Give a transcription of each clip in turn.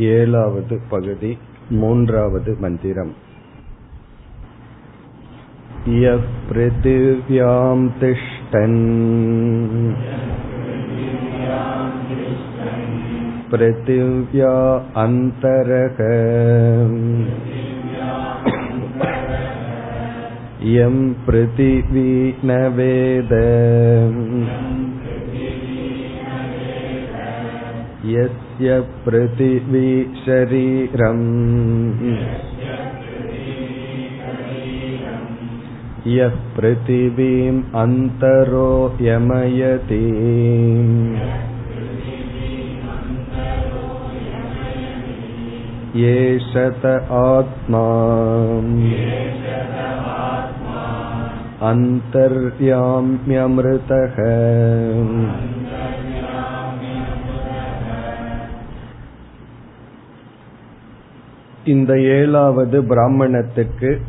ஏழாவது பகுதி மூன்றாவது मन्दिरम् यः पृथिव्यां तिष्ठन् पृथिव्या अन्तरः यं पृथिवी न वेद यस्य पृथिवी शरीरम् यः पृथिवीम् अन्तरो यमयति एषत आत्मा अन्तर्याम्यमृतः இந்த ஏழாவது பிராமணத்துக்கு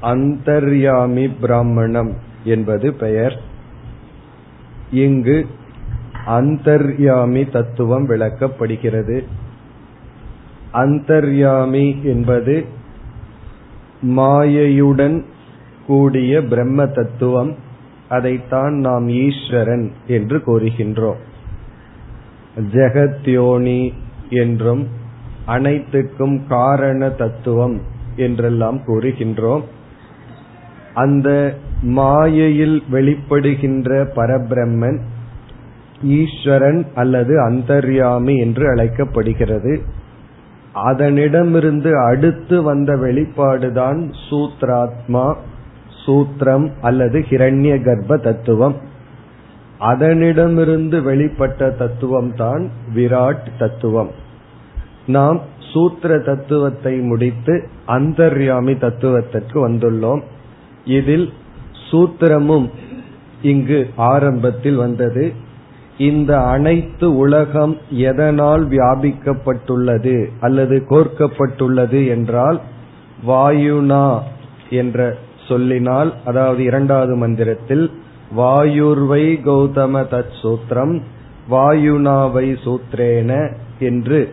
அந்தர்யாமி பிராமணம் என்பது பெயர். இங்கு அந்தர்யாமி தத்துவம் விளக்கப்படுகிறது. அந்தர்யாமி என்பது மாயையுடன் கூடிய பிரம்ம தத்துவம். அதைத்தான் நாம் ஈஸ்வரன் என்று கூறுகின்றோம். ஜெகத்யோனி என்றும் அனைத்துக்கும் காரண தத்துவம் என்றெல்லாம் கூறுகின்றோம். அந்த மாயையில் வெளிப்படுகின்ற பரபிரம்மன் ஈஸ்வரன் அல்லது அந்தர்யாமி என்று அழைக்கப்படுகிறது. அதனிடமிருந்து அடுத்து வந்த வெளிப்பாடுதான் சூத்ராத்மா சூத்திரம் அல்லது ஹிரண்ய கர்ப்ப தத்துவம். அதனிடமிருந்து வெளிப்பட்ட தத்துவம் தான் விராட் தத்துவம். நாம் சூத்திர தத்துவத்தை முடித்து அந்தர்யாமி தத்துவத்திற்கு வந்துள்ளோம். இதில் சூத்திரமும் இங்கு ஆரம்பத்தில் வந்தது. இந்த அனைத்து உலகம் எதனால் வியாபிக்கப்பட்டுள்ளது அல்லது கோர்க்கப்பட்டுள்ளது என்றால் வாயுனா என்ற சொல்லினால் அதாவது இரண்டாவது மந்திரத்தில் வாயுர்வை கௌதம தத் சூத்திரம் வாயுனாவை சூத்திரேன என்று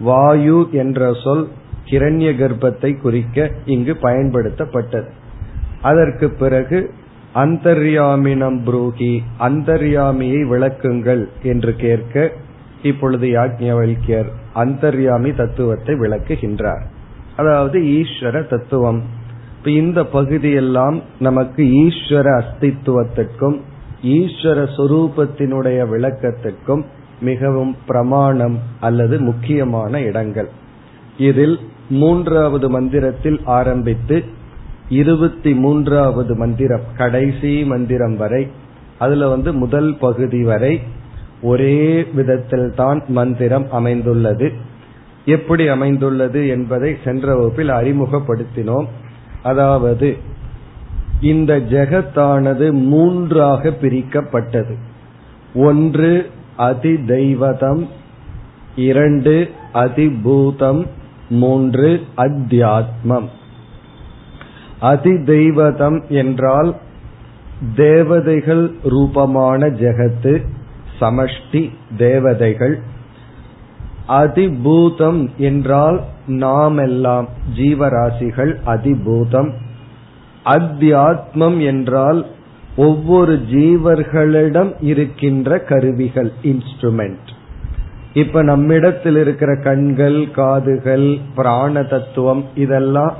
வாயு என்ற சொல் கிரண்ய கர்ப்பத்தை குறிக்க இங்கு பயன்படுத்தப்பட்டது. அதற்கு பிறகு அந்தர்யாமினம் புரூகி அந்தர்யாமியை விளக்குங்கள் என்று கேட்க இப்பொழுது யாக்ஞவல்யர் அந்தர்யாமி தத்துவத்தை விளக்குகின்றார். அதாவது ஈஸ்வர தத்துவம். இப்ப இந்த பகுதியெல்லாம் நமக்கு ஈஸ்வர அஸ்தித்துவத்திற்கும் ஈஸ்வர சொரூபத்தினுடைய விளக்கத்திற்கும் மிகவும் பிரமாணம் அல்லது முக்கியமான இடங்கள். இதில் மூன்றாவது மந்திரத்தில் ஆரம்பித்து இருபத்தி மூன்றாவது மந்திரம் கடைசி மந்திரம் வரை அதுல வந்து முதல் பகுதி வரை ஒரே விதத்தில் தான் மந்திரம் அமைந்துள்ளது. எப்படி அமைந்துள்ளது என்பதை சென்ற வகுப்பில் அறிமுகப்படுத்தினோம். அதாவது இந்த ஜெகத்தானது மூன்றாக பிரிக்கப்பட்டது. ஒன்று அதிதெய்வதம் இரண்டு அதிபூதம் மூன்று அத்தியாத்மம். அதிதெய்வதம் என்றால் தேவதைகள் ரூபமான ஜெகத்து சமஷ்டி தேவதைகள். அதிபூதம் என்றால் நாமெல்லாம் ஜீவராசிகள் அதிபூதம். அத்தியாத்மம் என்றால் ஒவ்வொரு ஜீவர்களிடம் இருக்கின்ற கருவிகள் இன்ஸ்ட்ருமெண்ட் இப்ப நம்மிடத்தில் இருக்கிற கண்கள் காதுகள் பிராண தத்துவம் இதெல்லாம்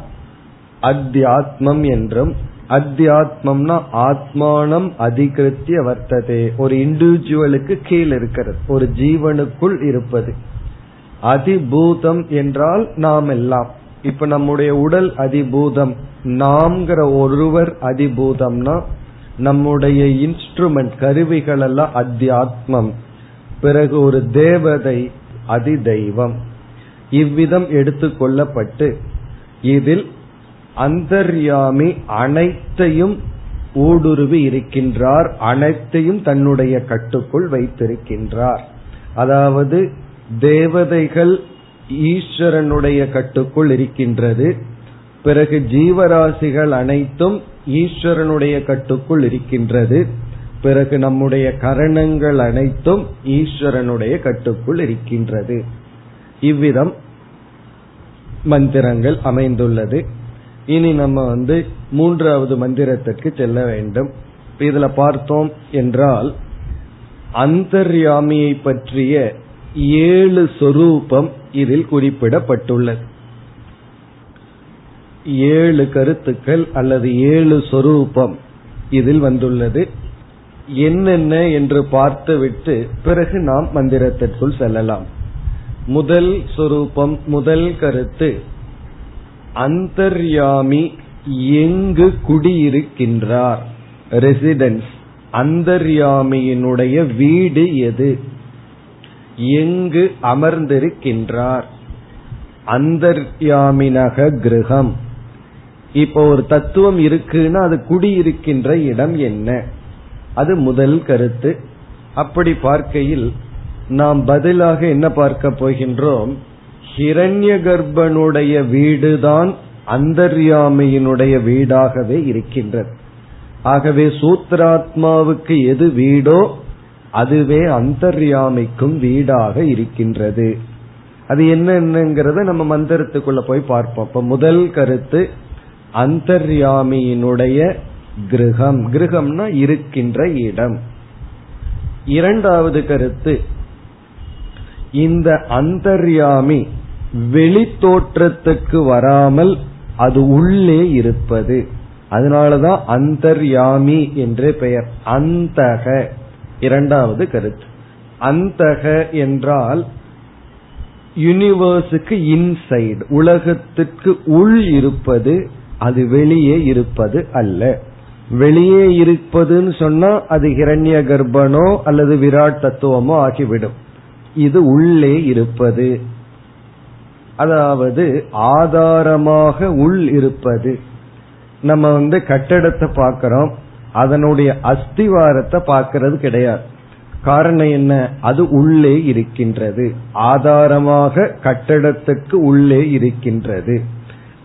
அத்தியாத்மம் என்றும் அத்தியாத்மம்னா ஆத்மானம் அதிகிருத்திய வர்த்ததே. ஒரு இண்டிவிஜுவலுக்கு கீழ் இருக்கிறது. ஒரு ஜீவனுக்குள் இருப்பது. அதிபூதம் என்றால் நாம் எல்லாம் இப்ப நம்முடைய உடல் அதிபூதம். நாம்ங்கிற ஒருவர் அதிபூதம்னா நம்முடைய இன்ஸ்ட்ருமெண்ட் கருவிகள் எல்லாம் அத்தியாத்மம். பிறகு ஒரு தேவதை அதி தெய்வம் இவ்விதம் எடுத்துக்கொள்ளப்பட்டு இதில் அந்தர்யாமி அனைத்தையும் ஊடுருவி இருக்கின்றார். அனைத்தையும் தன்னுடைய கட்டுக்குள் வைத்திருக்கின்றார். அதாவது தேவதைகள் ஈஸ்வரனுடைய கட்டுக்குள் இருக்கின்றது. பிறகு ஜீவராசிகள் அனைத்தும் ஈஸ்வரனுடைய கட்டுக்குள் இருக்கின்றது. பிறகு நம்முடைய கரணங்கள் அனைத்தும் ஈஸ்வரனுடைய கட்டுக்குள் இருக்கின்றது. இவ்விதம் மந்திரங்கள் அமைந்துள்ளது. இனி நம்ம வந்து மூன்றாவது மந்திரத்திற்கு செல்ல வேண்டும். இதுல பார்த்தோம் என்றால் அந்தர்யாமியை பற்றிய ஏழு சொரூபம் இதில் குறிப்பிடப்பட்டுள்ளது. ஏழு கருத்துக்கள் அல்லது ஏழு சொரூபம் இதில் வந்துள்ளது. என்னென்ன என்று பார்த்துவிட்டு பிறகு நாம் மந்திரத்திற்குள் செல்லலாம். முதல் சொரூபம் முதல் கருத்து அந்தர்யாமி எங்கு குடியிருக்கின்றார்? ரெசிடென்ஸ் அந்தர்யாமியினுடைய வீடு எது? எங்கு அமர்ந்திருக்கின்றார்? அந்தர்யாமினக கிரகம். இப்போ ஒரு தத்துவம் இருக்குன்னா அது குடியிருக்கின்ற இடம் என்ன? அது முதல் கருத்து. அப்படி பார்க்கையில் நாம் பதிலாக என்ன பார்க்க போகின்றோம்? ஹிரண்ய கர்ப்பனுடைய வீடுதான் அந்தர்யாமியினுடைய வீடாகவே இருக்கின்றது. ஆகவே சூத்ராத்மாவுக்கு எது வீடோ அதுவே அந்தர்யாமிக்கும் வீடாக இருக்கின்றது. அது என்னங்கிறத நம்ம மந்திரத்துக்குள்ள போய் பார்ப்போம். இப்ப முதல் கருத்து அந்தர்யாமியினுடைய கிரகம். கிரகம்னா இருக்கின்ற இடம். இரண்டாவது கருத்து இந்த அந்தர்யாமி வெளி தோற்றத்துக்கு வராமல் அது உள்ளே இருப்பது. அதனாலதான் அந்தர்யாமி என்று பெயர். அந்தக. இரண்டாவது கருத்து. அந்தக என்றால் யூனிவர்ஸுக்கு இன்சைடு உலகத்திற்கு உள் இருப்பது அது வெளியே இருப்பது அல்ல. வெளியே இருப்பதுன்னு சொன்னா அது ஹிரண்ய கர்ப்பனோ அல்லது விராட் தத்துவமோ ஆகிவிடும். இது உள்ளே இருப்பது. அதாவது ஆதாரமாக உள் இருப்பது. நம்ம வந்து கட்டடத்தை பார்க்கிறோம். அதனுடைய அஸ்திவாரத்தை பார்க்கறது கிடையாது. காரணம் என்ன? அது உள்ளே இருக்கின்றது. ஆதாரமாக கட்டடத்துக்கு உள்ளே இருக்கின்றது.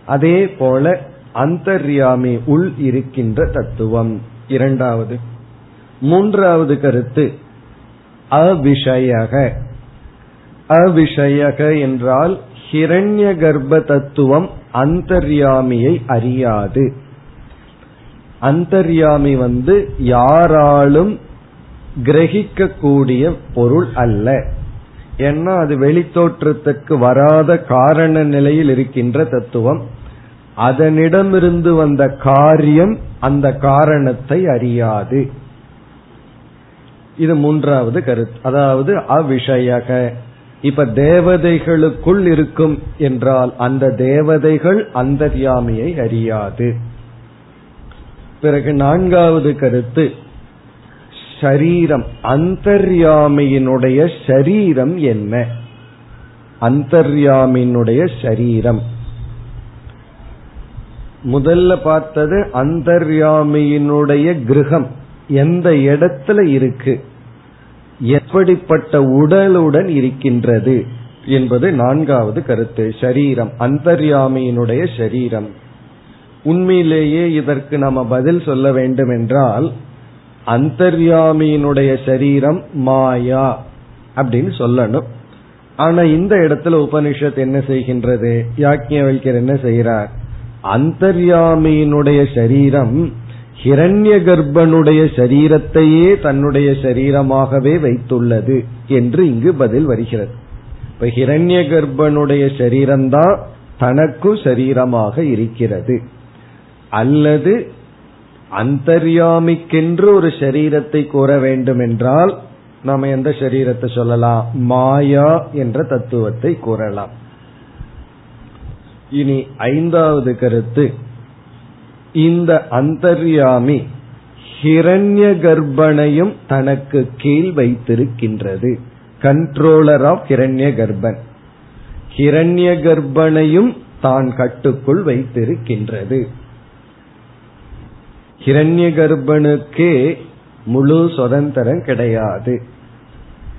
அதே போல அந்தர்யாமி உள் இருக்கின்ற தத்துவம். இரண்டாவது. மூன்றாவது கருத்து. அவிஷயக. அவிஷயக என்றால் ஹிரண்ய கர்ப்ப தத்துவம் அந்தர்யாமியை அறியாது. அந்தர்யாமி வந்து யாராலும் கிரகிக்கக்கூடிய பொருள் அல்ல. ஏன்னா அது வெளித்தோற்றத்துக்கு வராத காரண நிலையில் இருக்கின்ற தத்துவம். அதனிடமிருந்து வந்த காரியம் அந்த காரணத்தை அறியாது. இது மூன்றாவது கருத்து. அதாவது அவிஷயக. இப்ப தேவதைகளுக்குள் இருக்கும் என்றால் அந்த தேவதைகள் அந்தர்யாமியை அறியாது. பிறகு நான்காவது கருத்து. ஷரீரம் அந்தர்யாமியினுடைய ஷரீரம் என்ன? அந்தர்யாமியினுடைய ஷரீரம் முதல்ல பார்த்தது அந்தர்யாமியினுடைய கிரகம். எந்த இடத்துல இருக்கு? எப்படிப்பட்ட உடலுடன் இருக்கின்றது? என்பது நான்காவது கருத்து. ஷரீரம். அந்தர்யாமியினுடைய ஷரீரம். உண்மையிலேயே இதற்கு நாம பதில் சொல்ல வேண்டும் என்றால் அந்தர்யாமியினுடைய சரீரம் மாயா அப்படின்னு சொல்லணும். ஆனா இந்த இடத்துல உபனிஷத் என்ன செய்கின்றது? யாக்கியவல்யர் என்ன செய்கிறார்? அந்தர்யாமியினுடைய சரீரம் ஹிரண்ய கர்ப்பனுடைய சரீரத்தையே தன்னுடைய சரீரமாகவே வைத்துள்ளது என்று இங்கு பதில் வருகிறது. இப்ப ஹிரண்ய கர்ப்பனுடைய சரீரம்தான் தனக்கு சரீரமாக இருக்கிறது. அல்லது அந்தர்யாமிக்கென்று ஒரு சரீரத்தை கூற வேண்டும் என்றால் நாம எந்த சரீரத்தை சொல்லலாம்? மாயா என்ற தத்துவத்தை கூறலாம். இனி ஐந்தாவது கருத்து. இந்த அந்தர்யாமி ஹிரண்ய கர்ப்பனையும் தனக்கு கீழ் வைத்திருக்கின்றது. கண்ட்ரோலர் ஆஃப் ஹிரண்ய கர்ப்பன். ஹிரண்ய கர்ப்பனையும் தான் கட்டுக்குள் வைத்திருக்கின்றது. ஹிரண்ய கர்ப்பனுக்கே முழு சுதந்திரம் கிடையாது.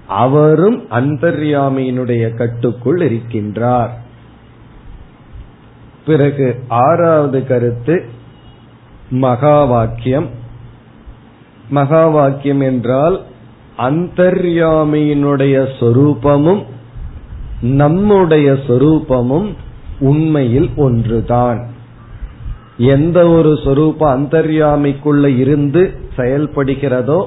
அவரும் அந்தர்யாமியினுடைய கட்டுக்குள் இருக்கின்றார். பிறகு ஆறாவது கருத்து மகா வாக்கியம் மகா வாக்கியம் என்றால் அந்தர்யாமியினுடைய சொரூபமும் நம்முடைய சொரூபமும் உண்மையில் ஒன்றுதான். எந்த ஒரு சொரூப அந்தர்யாமிக்குள்ள இருந்து செயல்படுகிறதோ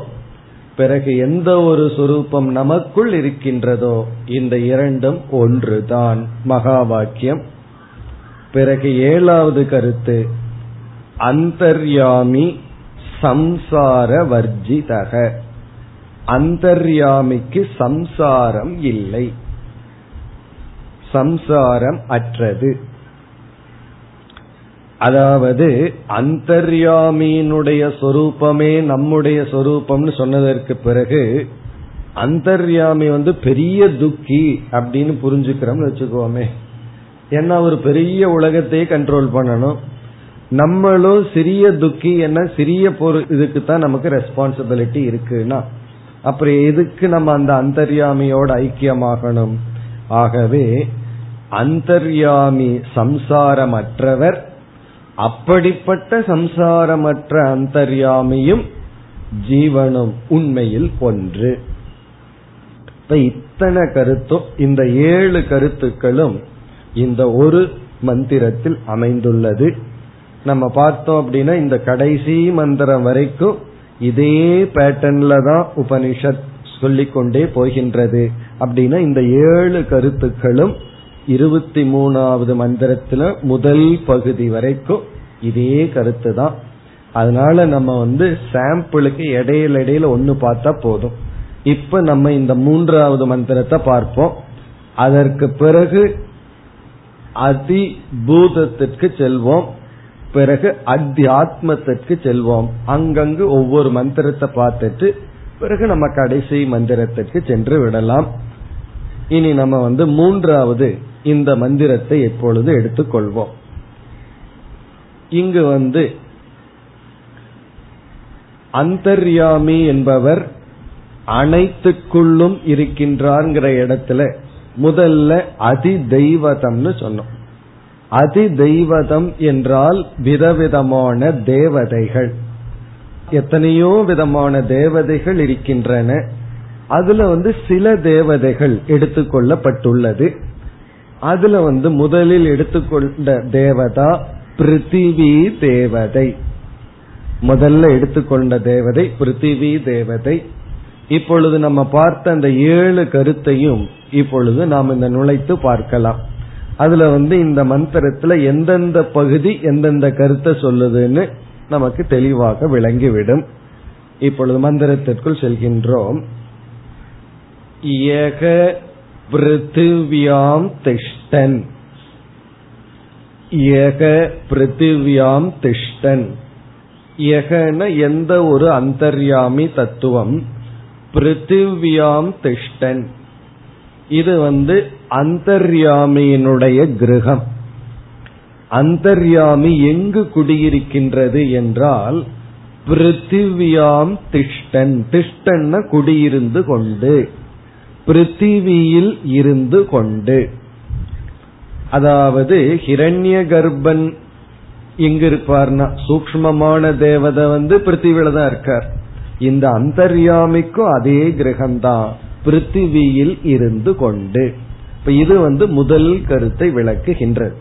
பிறகு எந்த ஒரு சொரூபம் நமக்குள் இருக்கின்றதோ இந்த இரண்டும் ஒன்றுதான். மகா வாக்கியம் பிறகு ஏழாவது கருத்து அந்தர்யாமி சம்சார வர்ஜிதக. அந்தர்யாமிக்கு சம்சாரம் இல்லை. சம்சாரம் அற்றது. அதாவது அந்தர்யாமியினுடைய சொரூபமே நம்முடைய சொரூபம்னு சொன்னதற்கு பிறகு அந்தர்யாமி வந்து பெரிய துக்கி அப்படின்னு புரிஞ்சுக்கிறோம்னு வச்சுக்கோமே. ஏன்னா ஒரு பெரிய உலகத்தையே கண்ட்ரோல் பண்ணணும். நம்மளும் சிறிய துக்கி என்ன சிறிய பொருள் இதுக்கு தான் நமக்கு ரெஸ்பான்சிபிலிட்டி இருக்குன்னா. அப்புறம் எதுக்கு நம்ம அந்த அந்தர்யாமியோட ஐக்கியமாகணும்? ஆகவே அந்தர்யாமி சம்சாரமற்றவர் அப்படிப்பட்ட சம்சாரமற்ற அந்தர்யாமியும் ஜீவனும் உண்மையில் ஒன்று. இப்ப இத்தனை கருத்தும் இந்த ஏழு கருத்துக்களும் இந்த ஒரு மந்திரத்தில் அமைந்துள்ளது. நம்ம பார்த்தோம் அப்படின்னா இந்த கடைசி மந்திரம் வரைக்கும் இதே பேட்டர்ன்ல தான் உபனிஷத் சொல்லிக்கொண்டே போகின்றது. அப்படின்னா இந்த ஏழு கருத்துக்களும் இருபத்தி மூணாவது மந்திரத்துல முதல் பகுதி வரைக்கும் இதே கருத்து தான். அதனால நம்ம வந்து சாம்பிளுக்கு இடையில இடையில ஒன்னு பார்த்தா போதும். இப்ப நம்ம இந்த மூன்றாவது மந்திரத்தை பார்ப்போம். அதற்கு பிறகு அதி பூதத்திற்கு செல்வோம். பிறகு அத்தியாத்மத்திற்கு செல்வோம். அங்கங்கு ஒவ்வொரு மந்திரத்தை பார்த்துட்டு பிறகு நம்ம கடைசி மந்திரத்திற்கு சென்று விடலாம். இனி நம்ம வந்து மூன்றாவது இந்த மந்திரத்தை எப்பொழுது எடுத்துக்கொள்வோம். இங்கு வந்து அந்தர்யாமி என்பவர் அனைத்துக்குள்ளும் இருக்கின்றார்ங்கிற இடத்துல முதல்ல அதி தெய்வதம்னு சொன்னோம். அதி தெய்வதம் என்றால் விதவிதமான தேவதைகள். எத்தனையோ விதமான தேவதைகள் இருக்கின்றன. அதுல வந்து சில தேவதைகள் எடுத்துக்கொள்ளப்பட்டுள்ளது. அதுல வந்து முதலில் எடுத்துக்கொண்ட தேவதா பிருத்திவி தேவதை. முதல்ல எடுத்துக்கொண்ட தேவதை பிருத்திவி தேவதை. இப்பொழுது நம்ம பார்த்த அந்த ஏழு கருத்தையும் இப்பொழுது நாம் இந்த நுழைத்து பார்க்கலாம். அதுல வந்து இந்த மந்திரத்துல எந்தெந்த பகுதி எந்தெந்த கருத்தை சொல்லுதுன்னு நமக்கு தெளிவாக விளங்கிவிடும். இப்பொழுது மந்திரத்திற்குள் செல்கின்றோம். யக பிருத்திவியாம் திஷ்டன். யக பிருத்திவியாம் திஷ்டன். யகன எந்த ஒரு அந்தர்யாமி தத்துவம்? பிருத்திவியாம் திஷ்டன். இது வந்து அந்தர்யாமியினுடைய கிரகம். அந்தர்யாமி எங்கு குடியிருக்கின்றது என்றால் பிருத்திவியாம் திஷ்டன். திஷ்டன்ன குடியிருந்து கொண்டு பிருத்திவியில் இருந்து கொண்டு. அதாவது ஹிரண்ய கர்ப்பன் எங்க இருப்பார்னா சூக்மமான தேவதை வந்து பிருத்திவில தான் இருக்கார். இந்த அந்தர்யாமிக்கும் அதே கிரகம்தான் பிருத்திவியில் இருந்து கொண்டு. இப்ப இது வந்து முதல் கருத்தை விளக்குகின்றது.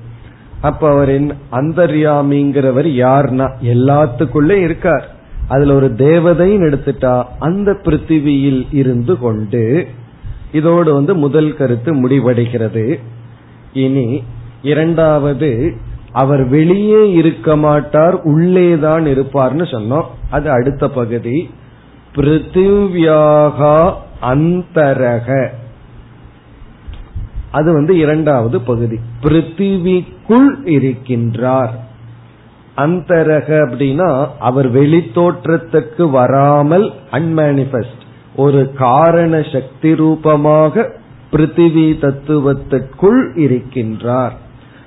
அப்ப அவரின் அந்தர்யாமிங்கிறவர் யார்னா எல்லாத்துக்குள்ளே இருக்கார். அதுல ஒரு தேவதையும் எடுத்துட்டா அந்த பிருத்திவியில் இருந்து கொண்டு இதோடு வந்து முதல் கருத்து முடிவடைகிறது. இனி இரண்டாவது அவர் வெளியே இருக்க மாட்டார் உள்ளேதான் இருப்பார்னு சொன்னோம். அது அடுத்த பகுதி. பிருத்திவியாகா அந்தரக. அது வந்து இரண்டாவது பகுதி. பிருத்திவிக்குள் இருக்கின்றார். அந்தரக அப்படின்னா அவர் வெளித்தோற்றத்துக்கு வராமல் அன்மேனிபெஸ்ட் ஒரு காரண சக்தி ரூபமாக பிருத்திவி தத்துவத்திற்குள் இருக்கின்றார்.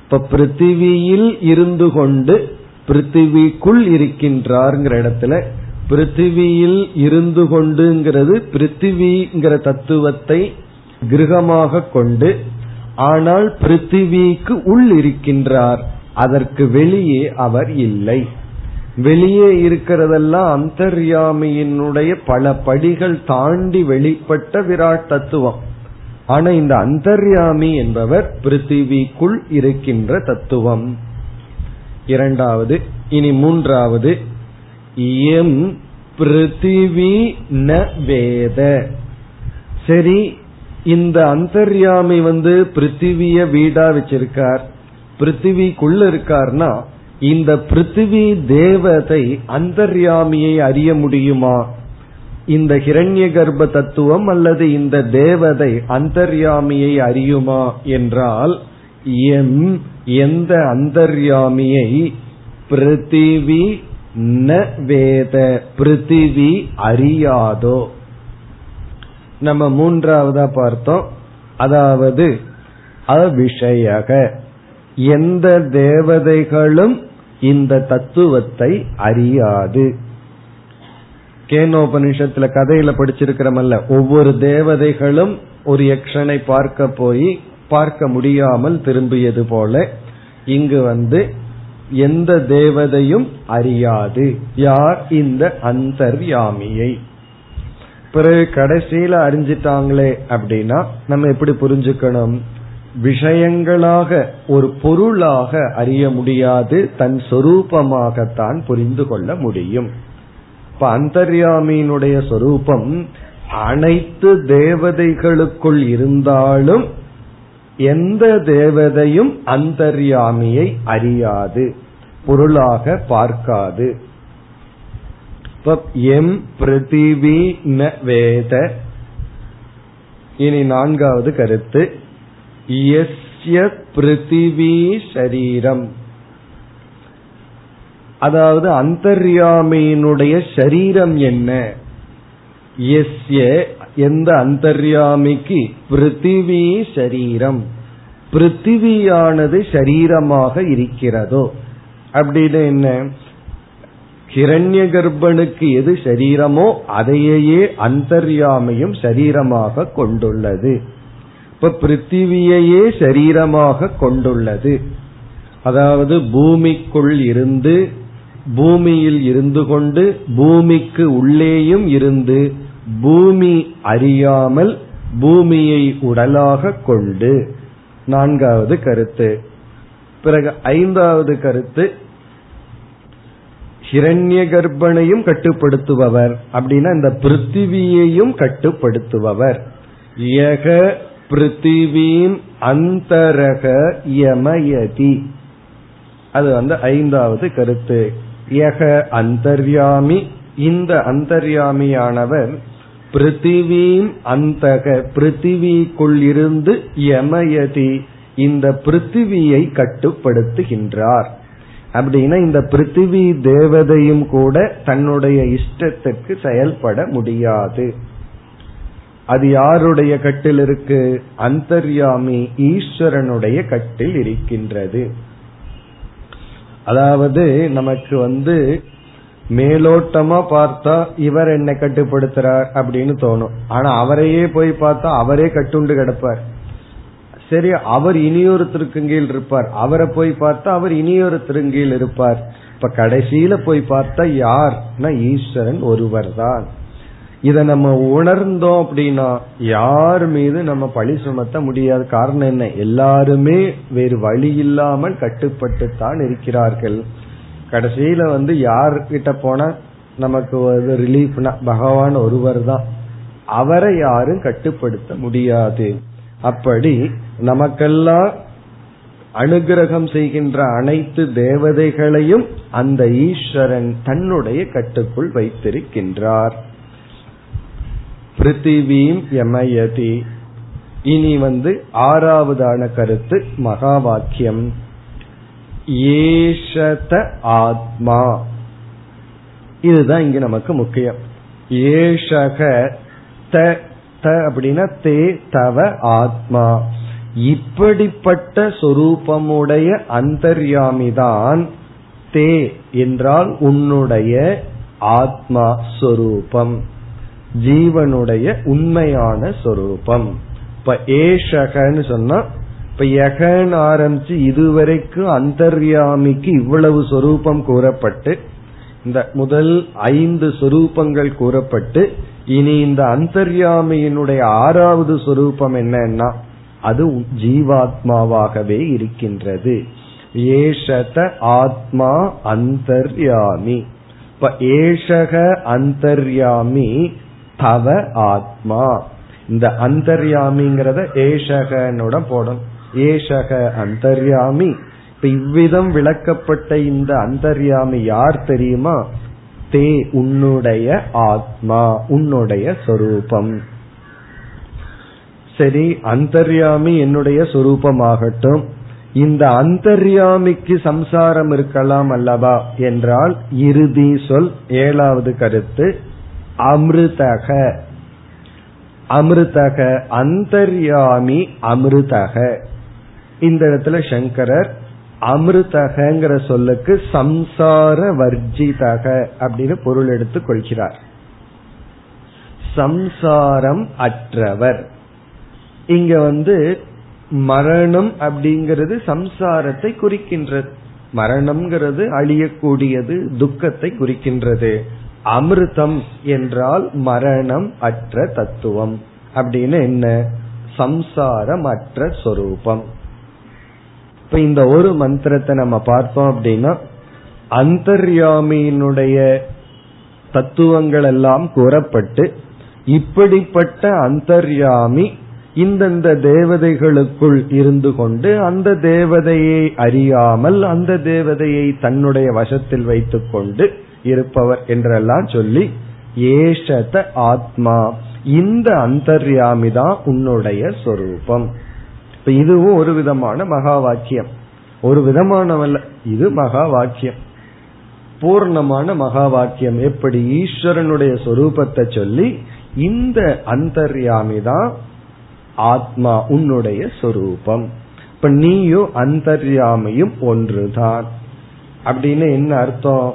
இப்ப பிருத்திவியில் இருந்து கொண்டு பிருத்திவிக்குள் இருக்கின்றார்ங்கிற இடத்துல பிருத்திவியில் இருந்து கொண்டுங்கிறது பிருத்திவிங்கிற தத்துவத்தை கிரகமாக கொண்டு ஆனால் பிருத்திவிக்கு உள் இருக்கின்றார் அதற்கு வெளியே அவர் இல்லை. வெளியே இருக்கிறதெல்லாம் அந்தர்யாமியினுடைய பல படிகள் தாண்டி வெளிப்பட்ட விராட் தத்துவம். ஆனா இந்த அந்தர்யாமி என்பவர் பிருத்திவிக்குள் இருக்கின்ற தத்துவம். இரண்டாவது இனி மூன்றாவது எம் பிருத்திவி ந வேத. சரி இந்த அந்தர்யாமி வந்து பிருத்திவிய வீடா வச்சிருக்கார். பிருத்திவிக்குள்ள இருக்கார்னா இந்த பிருத்திவி தேவதை அந்தர்யாமியை அறிய முடியுமா? இந்த ஹிரண்ய கர்ப்ப தத்துவம் அல்லது இந்த தேவதை அந்தர்யாமியை அறியுமா என்றால் எம் எந்த அந்தர்யாமியை பிருத்திவி ந வேத பிருத்திவி அறியாதோ. நம்ம மூன்றாவதா பார்த்தோம். அதாவது அவிஷயக. எந்த தேவதைகளும் இந்த தத்துவத்தை அறியாது. கேனோபனிஷத்துல கதையில படிச்சிருக்கிறமல்ல ஒவ்வொரு தேவதைகளும் ஒரு யக்ஷனை பார்க்க போய் பார்க்க முடியாமல் திரும்பியது போல இங்கு வந்து எந்த தேவதையும் அறியாது. யார் இந்த அந்தர்யாமியை? பிறகு கடைசியில அறிஞ்சிட்டாங்களே அப்படின்னா நம்ம எப்படி புரிஞ்சுக்கணும்? விஷயங்களாக ஒரு பொருளாக அறிய முடியாது தன் சொரூபமாகத்தான் புரிந்து கொள்ள முடியும். இப்ப அந்தர்யாமியினுடைய சொரூபம் அனைத்து தேவதைகளுக்குள் இருந்தாலும் எந்த தேவதையும் அந்தர்யாமியை அறியாது பொருளாக பார்க்காது. எம் பிருத்திவி ந வேத. இனி நான்காவது கருத்து. எஸ்ய பிருத்திவி சரீரம் அதாவது அந்தர்யாமியினுடைய சரீரம் என்ன? எஸ்ய எந்த அந்தர்யாமிக்கு பிருத்திவி சரீரம்? பிருத்திவியானது சரீரமாக இருக்கிறதோ? அப்படின்னு என்ன? ஹிரண்ய கர்ப்பனுக்கு எது சரீரமோ அதையே அந்தர்யாமையும் சரீரமாக கொண்டுள்ளது. இப்ப பிருத்திவியையே சரீரமாக கொண்டுள்ளது. அதாவது பூமிக்குள் இருந்து பூமியில் இருந்து கொண்டு பூமிக்கு உள்ளேயும் இருந்து பூமி அறியாமல் பூமியை உடலாக கொண்டு. நான்காவது கருத்து. பிறகு ஐந்தாவது கருத்து. ஹிரண்ய கர்ப்பனையும் கட்டுப்படுத்துபவர். அப்படின்னா இந்த பிருத்திவியையும் கட்டுப்படுத்துபவர். யக பிருத்திவீம் அந்தரக யமயதி. அது வந்து ஐந்தாவது கருத்து. யக அந்தர்யாமி. இந்த அந்தர்யாமியானவர் பிருத்திவீம் அந்தக பிருத்திவிக்குள் இருந்து யமயதி இந்த பிருத்திவியை கட்டுப்படுத்துகின்றார். அப்படின்னா இந்த பிருத்திவி தேவதையும் கூட தன்னுடைய இஷ்டத்திற்கு செயல்பட முடியாது. அது யாருடைய கட்டில் இருக்கு? அந்தர்யாமி ஈஸ்வரனுடைய கட்டில் இருக்கின்றது. அதாவது நமக்கு வந்து மேலோட்டமா பார்த்தா இவர் என்ன கட்டுப்படுத்துறார் அப்படின்னு தோணும். ஆனா அவரையே போய் பார்த்தா அவரே கட்டுண்டு கிடப்பார். சரி அவர் இனியொருத்தருக்கு கீழ் இருப்பார். அவரை போய் பார்த்தா அவர் இனியொருத்தருக்கு கீழ் இருப்பார். இப்ப கடைசியில போய் பார்த்தா யார்னா ஈஸ்வரன் ஒருவர் தான் இத நம்ம உணர்ந்தோம் அப்படின்னா யார் மீது நம்ம பழி சுமத்த முடியாது. காரணம் என்ன? எல்லாருமே வேறு வழி இல்லாமல் கட்டுப்பட்டு தான் இருக்கிறார்கள். கடைசியில வந்து யாருக்கிட்ட போனா நமக்கு ஒரு ரிலீஃப்னா பகவான் ஒருவர் தான். அவரை யாரும் கட்டுப்படுத்த முடியாது. அப்படி நமக்கெல்லாம் அனுகிரகம் செய்கின்ற அனைத்து தேவதைகளையும் அந்த ஈஸ்வரன் தன்னுடைய கட்டுக்குள் வைத்திருக்கின்றார். பிருத்திவீம் யமயதி. இனி வந்து ஆறாவதான கருத்து மகா வாக்கியம் ஏஷத ஆத்மா. இதுதான் இங்க நமக்கு முக்கியம். ஏஷக த த அப்படின்னா தே தவ ஆத்மா. இப்படிப்பட்ட சொரூபமுடைய அந்தர்யாமிதான் தே என்றால் உன்னுடைய ஆத்மா சொரூபம். ஜீவனுடைய உண்மையான சொரூபம். இப்ப ஏஷகன்னு சொன்னா இப்ப யகன் ஆரம்பிச்சு இதுவரைக்கும் அந்தர்யாமிக்கு இவ்வளவு சொரூபம் கூறப்பட்டு இந்த முதல் ஐந்து சொரூபங்கள் கூறப்பட்டு இனி இந்த அந்தர்யாமியினுடைய ஆறாவது சொரூபம் என்னன்னா அது ஜீவாத்மாவாகவே இருக்கின்றது. ஏஷத ஆத்மா அந்தர்யாமி. இப்ப ஏஷக அந்தர்யாமி தவ ஆத்மா. இந்த அந்தர்யாமிங்கிறத ஏஷகனோட போடணும். ஏஷக அந்தர்யாமி. இப்ப இவ்விதம் விளக்கப்பட்ட இந்த அந்தர்யாமி யார் தெரியுமா? தே உன்னுடைய ஆத்மா உன்னுடைய சொரூபம். சரி அந்தர்யாமி என்னுடைய சொரூபமாகட்டும். இந்த அந்தர்யாமிக்கு சம்சாரம் இருக்கலாம் அல்லவா என்றால் இறுதி சொல் ஏழாவது கருத்து அமிர்தக. அமிர்தக அந்தர்யாமி அமிர்தக. இந்த இடத்துல சங்கரர் அமிர்தகங்கிற சொல்லுக்கு சம்சார வர்ஜிதக அப்படின்னு பொருள் எடுத்துக் கொள்கிறார். சம்சாரம் அற்றவர். இங்க வந்து மரணம் அப்படிங்கிறது சம்சாரத்தை குறிக்கின்றது. மரணம்ங்கிறது அழியக்கூடியது துக்கத்தை குறிக்கின்றது. அமிர்தம் என்றால் மரணம் அற்ற தத்துவம். அப்படின்னு என்ன? சம்சாரம் அற்ற சொரூபம். இப்ப இந்த ஒரு மந்திரத்தை நம்ம பார்த்தோம் அப்படின்னா அந்தர்யாமியினுடைய தத்துவங்கள் எல்லாம் கூறப்பட்டு இப்படிப்பட்ட அந்தர்யாமி இந்தந்த தேவதைகளுக்குள் இருந்து கொண்டு அந்த தேவதையை அறியாமல் அந்த தேவதையை தன்னுடைய வசத்தில் வைத்துக் கொண்டு இருப்பவர் என்றெல்லாம் சொல்லி ஏஷத ஆத்மா இந்த அந்தர்யாமி தான் உன்னுடைய சொரூபம். இப்ப இதுவும் ஒரு விதமான மகா வாக்கியம் ஒரு விதமானவல்ல இது மகா வாக்கியம் பூர்ணமான மகா வாக்கியம் எப்படி ஈஸ்வரனுடைய சொரூபத்தை சொல்லி இந்த அந்தர்யாமி தான் ஆத்மா உன்னுடைய சொரூபம். இப்ப நீயும் அந்தர்யாமையும் ஒன்றுதான். அப்படின்னு என்ன அர்த்தம்?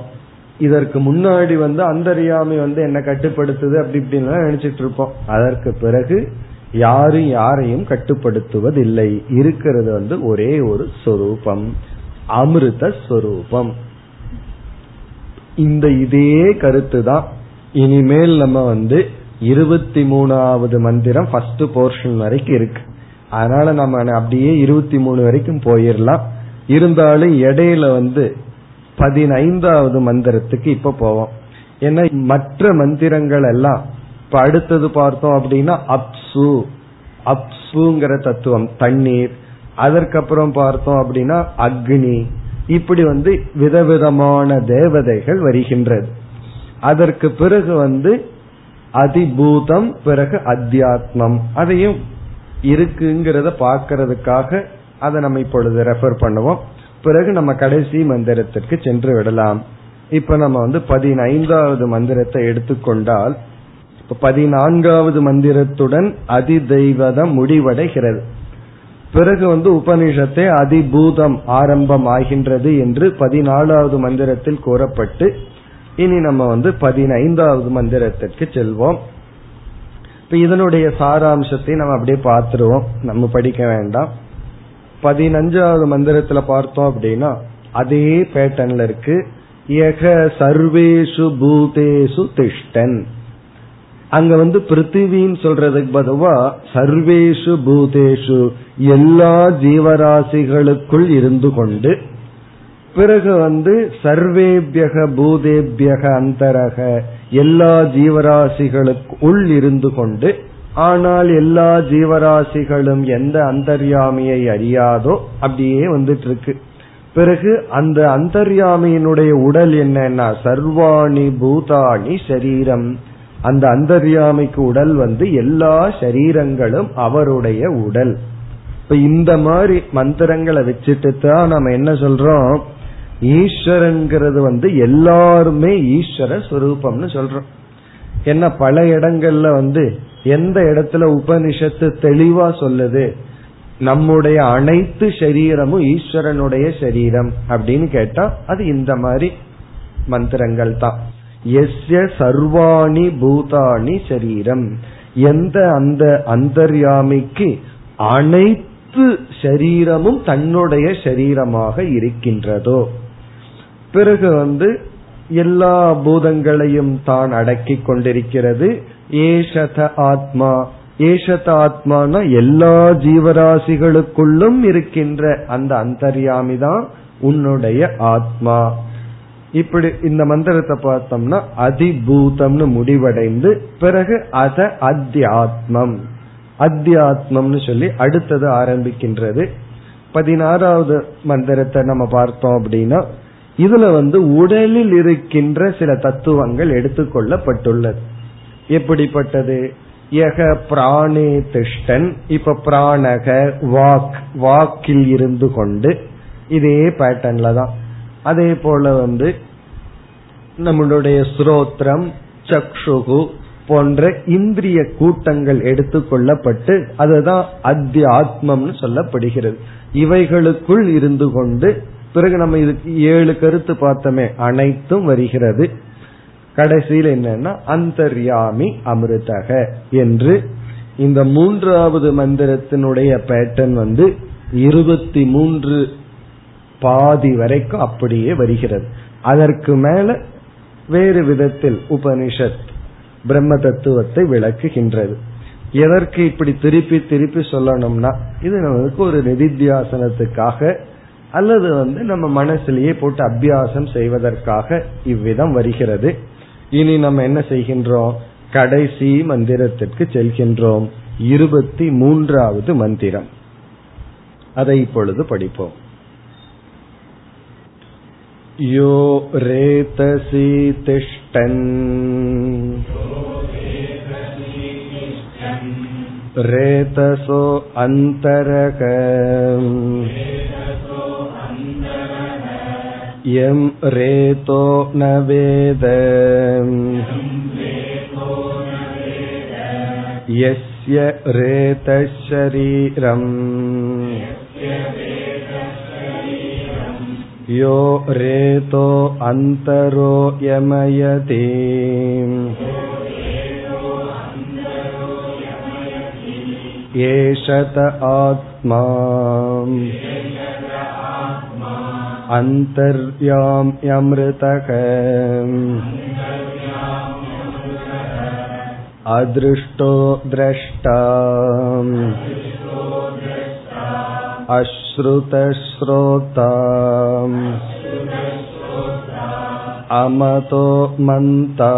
இதற்கு முன்னாடி வந்து அந்தர்யாமி வந்து என்ன கட்டுப்படுத்துது அப்படி இப்படின்னு நினைச்சிட்டு இருப்போம். அதற்கு பிறகு யாரும் யாரையும் கட்டுப்படுத்துவதில்லை. இருக்கிறது வந்து ஒரே ஒரு சொரூபம். அமிர்த ஸ்வரூபம் இந்த இதே கருத்து தான். இனிமேல் நம்ம வந்து இருபத்தி மூணாவது மந்திரம் ஃபர்ஸ்ட் போர்ஷன் வரைக்கும் இருக்கு. அதனால நம்ம அப்படியே இருபத்தி மூணு வரைக்கும் போயிடலாம். இருந்தாலும் இடையில வந்து பதினைந்தாவது மந்திரத்துக்கு இப்ப போவோம். ஏன்னா மற்ற மந்திரங்கள் எல்லாம் இப்ப அடுத்தது பார்த்தோம் அப்படின்னா அப்சு. அப்சுங்கிற தத்துவம் தண்ணீர். அதற்கப்புறம் பார்த்தோம் அப்படின்னா அக்னி. இப்படி வந்து விதவிதமான தேவதைகள் வருகின்றது. அதற்கு பிறகு வந்து அதிபூதம் பிறகு அத்தியாத்மம். அதையும் இருக்குங்கிறத பார்க்கறதுக்காக அதை நம்ம இப்பொழுது ரெஃபர் பண்ணுவோம். பிறகு நம்ம கடைசி மந்திரத்திற்கு சென்று விடலாம். இப்ப நம்ம வந்து பதினைந்தாவது மந்திரத்தை எடுத்துக்கொண்டால் இப்ப பதினான்காவது மந்திரத்துடன் அதிதெய்வதம் முடிவடைகிறது. பிறகு வந்து உபனிஷத்தை அதிபூதம் ஆரம்பம் ஆகின்றது என்று பதினாலாவது மந்திரத்தில் கூறப்பட்டு இனி நம்ம வந்து பதினைந்தாவது மந்திரத்திற்கு செல்வோம். இப்ப இதனுடைய சாராம்சத்தை நம்ம அப்படியே பார்த்துருவோம். நம்ம படிக்க வேண்டாம். பதினஞ்சாவது மந்திரத்துல பார்த்தோம் அப்படின்னா அதே பேட்டர்ன்ல இருக்கு. யக சர்வேஷு பூதேஷு திஷ்டன். அங்க வந்து பிருத்திவின்னு சொல்றதுக்கு பதுவா சர்வேஷு பூதேஷு. எல்லா ஜீவராசிகளுக்குள் இருந்து கொண்டு பிறகு வந்து சர்வேபியக பூதேபியக அந்தரக எல்லா ஜீவராசிகளுக்கு உள் இருந்து கொண்டு ஆனால் எல்லா ஜீவராசிகளும் எந்த அந்தர்யாமியை அறியாதோ அப்படியே வந்துட்டு இருக்கு பிறகு அந்த அந்தர்யாமியினுடைய உடல் என்னன்னா சர்வாணி பூதாணி சரீரம். அந்த அந்தர்யாமிக்கு உடல் வந்து எல்லா சரீரங்களும் அவருடைய உடல். இப்ப இந்த மாதிரி மந்திரங்களை வச்சுட்டு தான் நம்ம என்ன சொல்றோம்? ஈஸ்வரங்கிறது வந்து எல்லாருமே ஈஸ்வர சுரூபம்னு சொல்றோம். என்ன பல இடங்கள்ல வந்து எந்த இடத்துல உபனிஷத்து தெளிவா சொல்லுது? நம்முடைய அனைத்து சரீரமும் ஈஸ்வரனுடைய சரீரம் அப்படின்னு கேட்டா அது இந்த மாதிரி மந்திரங்கள் தான். எஸ்ய சர்வாணி பூதாணி சரீரம். எந்த அந்த அந்தர்யாமிக்கு அனைத்து சரீரமும் தன்னுடைய சரீரமாக இருக்கின்றதோ. பிறகு வந்து எல்லா பூதங்களையும் தான் அடக்கி கொண்டிருக்கிறது. ஏஷத ஆத்மா. ஏஷத ஆத்மான எல்லா ஜீவராசிகளுக்குள்ளும் இருக்கின்ற அந்த அந்தர்யாமி தான் உன்னுடைய ஆத்மா. இப்படி இந்த மந்திரத்தை பார்த்தோம்னா அதிபூதம்னு முடிவடைந்து பிறகு அத அத்தியாத்மம். அத்தியாத்மம்னு சொல்லி அடுத்தது ஆரம்பிக்கின்றது. பதினாறாவது மந்திரத்தை நம்ம பார்த்தோம் அப்படின்னா இதுல வந்து உடலில் இருக்கின்ற சில தத்துவங்கள் எடுத்துக்கொள்ளப்பட்டுள்ளது. எப்படிப்பட்டது? யக பிராணே திஷ்டன். இப்ப பிராணக வாக் வாக்கில் இருந்து கொண்டு இதே பேட்டர்ன்ல தான். அதே போல வந்து நம்மளுடைய ஸ்ரோத்ரம் சக்ஷுகு போன்ற இந்திரிய கூட்டங்கள் எடுத்துக்கொள்ளப்பட்டு அதுதான் அத்தியாத்மம்னு சொல்லப்படுகிறது. இவைகளுக்குள் இருந்து கொண்டு பிறகு நம்ம இதுக்கு ஏழு கருத்து பார்த்தோமே அனைத்தும் வருகிறது. கடைசியில் என்னன்னா அந்தர்யாமி அமிர்தக என்று இந்த மூன்றாவது மந்திரத்தினுடைய பேட்டர்ன் வந்து இருபத்தி மூன்று பாதி வரைக்கும் அப்படியே வருகிறது. அதற்கு மேல வேறு விதத்தில் உபனிஷத் பிரம்ம தத்துவத்தை விளக்குகின்றது. எதற்கு இப்படி திருப்பி திருப்பி சொல்லணும்னா இது நமக்கு ஒரு நிதித்தியாசனத்துக்காக அல்லது வந்து நம்ம மனசுலேயே போட்டு அபியாசம் செய்வதற்காக இவ்விதம் வருகிறது. இனி நம்ம என்ன செய்கின்றோம்? கடைசி மந்திரத்திற்கு செல்கின்றோம். இருபத்தி மூன்றாவது மந்திரம். அதை இப்பொழுது படிப்போம். யோ रेतसि तिष्ठन् रेतसो अन्तरक यं रेतो न वेद यस्य रेतशरीरम् यो रेतो अन्तरो यमयति एषत आत्मा अन्तर्याम्यमृतक अदृष्टो द्रष्टा अश्रुतश्रोता अमतो मन्ता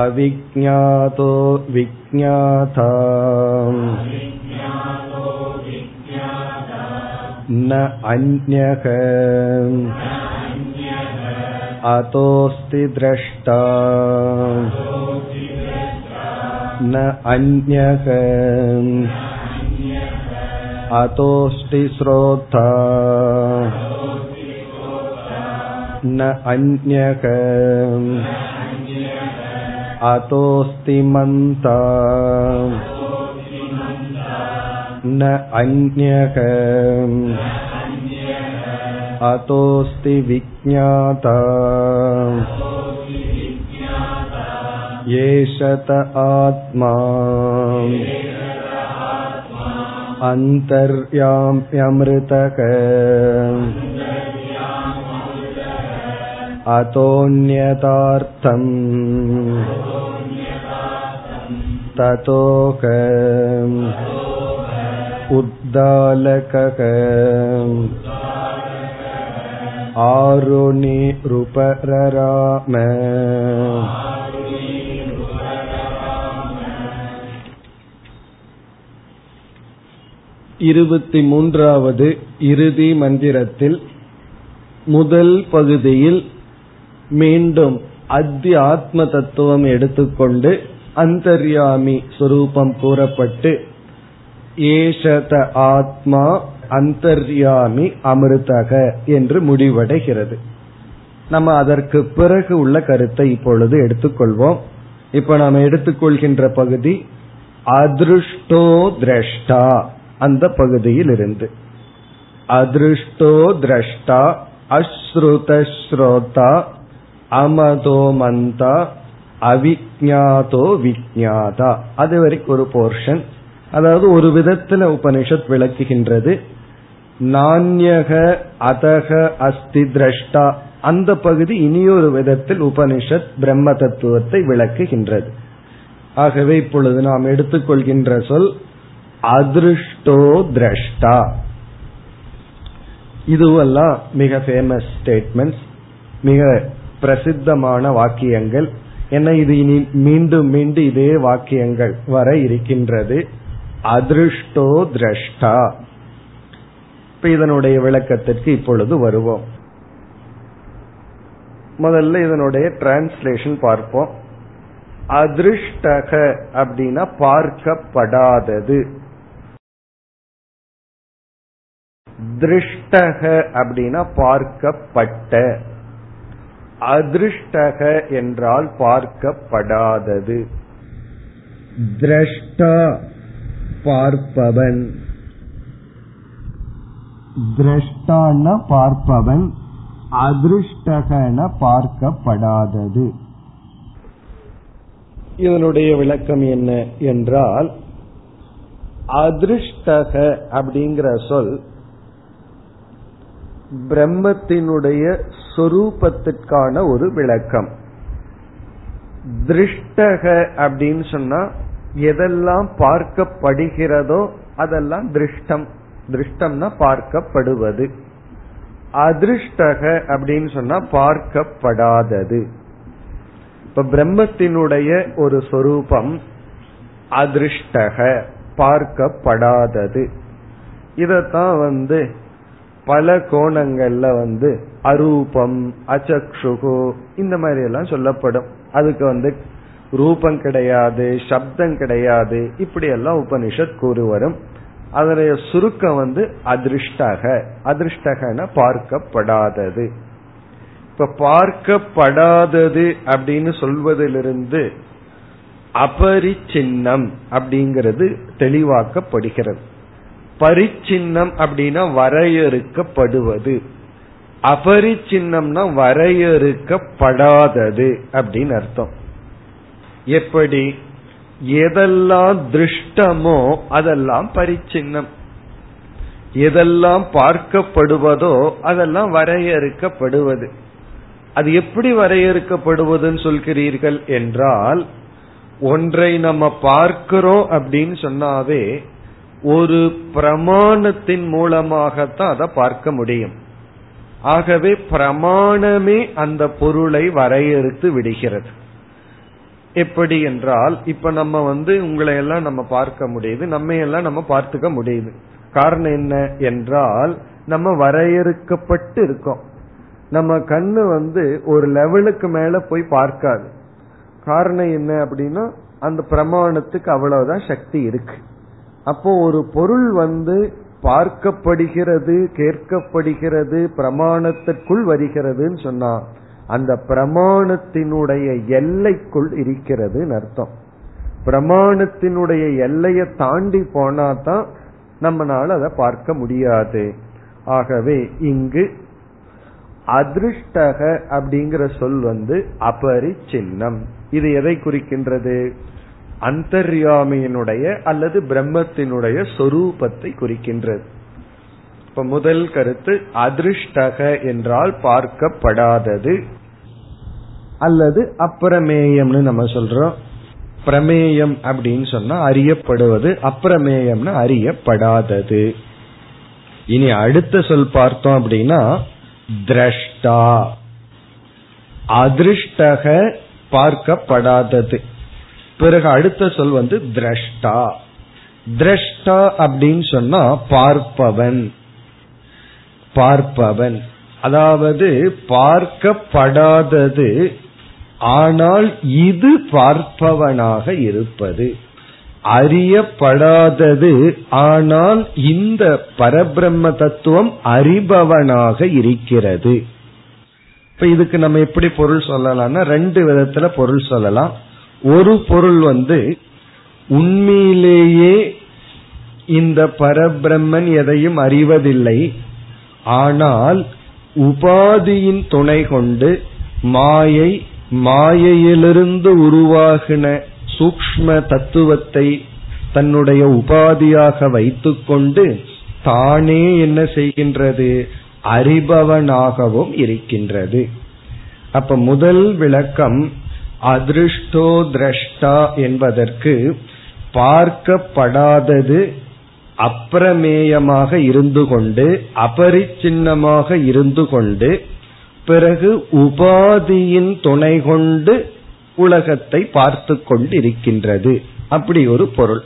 अविज्ञातो विज्ञाता न अन्यः अतोऽस्ति द्रष्टा न अन्यः अतोऽस्ति श्रोता न अन्यः अतोऽस्ति मन्ता न अन्यः अतोऽस्ति विज्ञाता येषत आत्मा अन्तर्याम्यमृतक अतोऽन्यतार्थम् ततोक उद्दालकक आरुणिरुपरराम இருபத்தி மூன்றாவது இறுதி மந்திரத்தில் முதல் பகுதியில் மீண்டும் அத்தியாத்ம தத்துவம் எடுத்துக்கொண்டு அந்தர்யாமி சுரூபம் கூறப்பட்டு ஏஷத ஆத்மா அந்தர்யாமி அமிர்தக என்று முடிவடைகிறது. நம்ம அதற்கு பிறகு உள்ள கருத்தை இப்பொழுது எடுத்துக்கொள்வோம். இப்ப நாம் எடுத்துக்கொள்கின்ற பகுதி அதிருஷ்டோ திரஷ்டா. அந்த பகுதியில் இருந்து அதிருஷ்டோ திரஷ்டா அஸ்ருத ஸ்ரோதா அமதோ மந்தா அவிஜாதோ விஜாதா அது வரைக்கும் ஒரு போர்ஷன் அதாவது ஒரு விதத்துல உபனிஷத் விளக்குகின்றது. நான்யக அதக அஸ்தி திரஷ்டா. அந்த பகுதி இனியொரு விதத்தில் உபனிஷத் பிரம்ம தத்துவத்தை விளக்குகின்றது. ஆகவே இப்பொழுது நாம் எடுத்துக்கொள்கின்ற சொல் அதிருஷ்டோ திரஷ்டா. இதுவெல்லாம் மிக ஃபேமஸ் ஸ்டேட்மெண்ட்ஸ் மிக பிரசித்தமான வாக்கியங்கள். ஏன்னா இது இனி மீண்டும் மீண்டும் இதே வாக்கியங்கள் வர இருக்கின்றது? அதிருஷ்டோ திரஷ்டா. இப்ப இதனுடைய விளக்கத்திற்கு இப்பொழுது வருவோம். முதல்ல இதனுடைய டிரான்ஸ்லேஷன் பார்ப்போம். அதிருஷ்டக அப்படின்னா பார்க்கப்படாதது. திருஷ்டக அப்படின்னா பார்க்கப்பட்ட. அதிருஷ்டக என்றால் பார்க்கப்படாதது. திரஷ்டா பார்ப்பவன். திரஷ்டான பார்ப்பவன் அதிருஷ்டகன பார்க்கப்படாதது. இதனுடைய விளக்கம் என்ன என்றால் அதிருஷ்டக அப்படிங்கிற சொல் பிரம்மத்தினுடைய சொரூபத்திற்கான ஒரு விளக்கம். திருஷ்டக அப்படின்னு சொன்னா எதெல்லாம் பார்க்கப்படுகிறதோ அதெல்லாம் திருஷ்டம். திருஷ்டம்னா பார்க்கப்படுவது. அதிருஷ்டக அப்படின்னு சொன்னா பார்க்கப்படாதது. இப்ப பிரம்மத்தினுடைய ஒரு சொரூபம் அதிருஷ்டக பார்க்கப்படாதது. இதத்தான் வந்து பல கோணங்கள்ல வந்து அரூபம் அச்சக்ஷுகு இந்த மாதிரி எல்லாம் சொல்லப்படும். அதுக்கு வந்து ரூபம் கிடையாது சப்தம் கிடையாது இப்படி எல்லாம் உபனிஷத் கூறு வரும். அதனுடைய சுருக்கம் வந்து அதிருஷ்டக. அதிருஷ்டகன பார்க்கப்படாதது. இப்ப பார்க்கப்படாதது அப்படின்னு சொல்வதிலிருந்து அபரிச்சின்னம் அப்படிங்கிறது தெளிவாக்கப்படுகிறது. பரிச்சின்னம் அப்படின்னா வரையறுக்கப்படுவது. அபரிச்சின்னம்னா வரையறுக்கப்படாதது அப்படின்னு அர்த்தம். எப்படி? எதெல்லாம் திருஷ்டமோ அதெல்லாம் பரிச்சின்னம். எதெல்லாம் பார்க்கப்படுவதோ அதெல்லாம் வரையறுக்கப்படுவது. அது எப்படி வரையறுக்கப்படுவதுன்னு சொல்கிறீர்கள் என்றால் ஒன்றை நம்ம பார்க்கிறோம் அப்படின்னு சொன்னாவே ஒரு பிரமாணத்தின் மூலமாகத்தான் அதை பார்க்க முடியும். ஆகவே பிரமாணமே அந்த பொருளை வரையறுத்து விடுகிறது. எப்படி என்றால் இப்ப நம்ம வந்து உங்களை எல்லாம் நம்ம பார்க்க முடியுது நம்ம எல்லாம் நம்ம பார்த்துக்க முடியுது. காரணம் என்ன என்றால் நம்ம வரையறுக்கப்பட்டு இருக்கோம். நம்ம கண்ணு வந்து ஒரு லெவலுக்கு மேல போய் பார்க்காது. காரணம் என்ன அப்படின்னா அந்த பிரமாணத்துக்கு அவ்வளவுதான் சக்தி இருக்கு. அப்போ ஒரு பொருள் வந்து பார்க்கப்படுகிறது கேட்கப்படுகிறது பிரமாணத்திற்குள் வருகிறதுன்னு சொன்னா அந்த பிரமாணத்தினுடைய எல்லைக்குள் இருக்கிறது அர்த்தம். பிரமாணத்தினுடைய எல்லையை தாண்டி போனா தான் நம்மளால அதை பார்க்க முடியாது. ஆகவே இங்கு அதிருஷ்டக அப்படிங்கிற சொல் வந்து அபரிச்சின்னம். இது எதை குறிக்கின்றது? அந்தர்யாமியினுடைய அல்லது பிரம்மத்தினுடைய சொரூபத்தை குறிக்கின்றது. இப்ப முதல் கருத்து அதிருஷ்டக என்றால் பார்க்கப்படாதது அல்லது அப்பிரமேயம்னு நம்ம சொல்றோம். பிரமேயம் அப்படின்னு சொன்னா அறியப்படுவது அப்பிரமேயம்னு அறியப்படாதது. இனி அடுத்த சொல் பார்த்தோம் அப்படின்னா திரஷ்டா. அதிருஷ்டக பார்க்கப்படாதது. பிறகு அடுத்த சொல் வந்து திரஷ்டா. திரஷ்டா அப்படின்னு சொன்னா பார்ப்பவன். பார்ப்பவன். அதாவது பார்க்கப்படாதது ஆனால் இது பார்ப்பவனாக இருப்பது. அறியப்படாதது ஆனால் இந்த பரபிரம்ம தத்துவம் அறிபவனாக இருக்கிறது. இப்ப இதுக்கு நம்ம எப்படி பொருள் சொல்லலாம்னா ரெண்டு விதத்துல பொருள் சொல்லலாம். ஒரு பொருள் வந்து உண்மையிலேயே இந்த பரபிரம்மன் எதையும் அறிவதில்லை. ஆனால் உபாதியின் துணை கொண்டு மாயை மாயையிலிருந்து உருவாகின சூக்ம தத்துவத்தை தன்னுடைய உபாதியாக வைத்துக்கொண்டு தானே என்ன செய்கின்றது? அறிபவனாகவும் இருக்கின்றது. அப்ப முதல் விளக்கம் அதிருஷ்டோ திரஷ்டா என்பதற்கு பார்க்கப்படாதது அப்பிரமேயமாக இருந்து கொண்டு அபரிச்சின்னமாக இருந்து கொண்டு பிறகு உபாதியின் துணை கொண்டு உலகத்தை பார்த்து கொண்டிருக்கின்றது. அப்படி ஒரு பொருள்.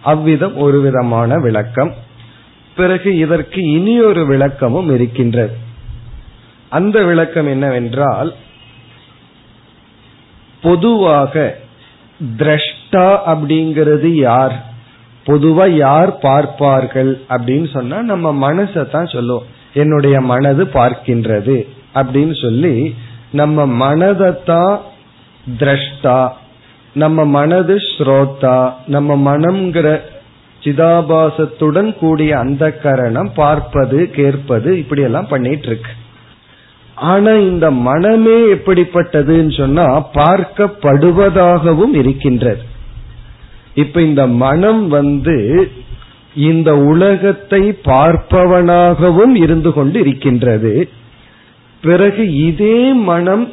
அவ்விதம் ஒரு விதமான விளக்கம். பிறகு இதற்கு இனி ஒரு விளக்கமும் இருக்கின்றது. அந்த விளக்கம் என்னவென்றால் பொதுவாக திரஷ்டா அப்படிங்கிறது யார்? பொதுவா யார் பார்ப்பார்கள் அப்படின்னு சொன்னா நம்ம மனசை தான் சொல்லுவோம். என்னுடைய மனது பார்க்கின்றது அப்படின்னு சொல்லி நம்ம மனதைத்தான் திரஷ்டா நம்ம மனது ஸ்ரோதா நம்ம மனம்ங்கிற சிதாபாசத்துடன் கூடிய அந்த கரணம் பார்ப்பது கேட்பது இப்படி எல்லாம் பண்ணிட்டு இருக்கு. ஆனா இந்த மனமே எப்படிப்பட்டதுன்னு சொன்னா பார்க்கப்படுவதாகவும் இருக்கின்றது. இப்ப இந்த மனம் வந்து இந்த உலகத்தை பார்ப்பவனாகவும் இருந்து கொண்டு இருக்கின்றது. பிறகு இதே மனம்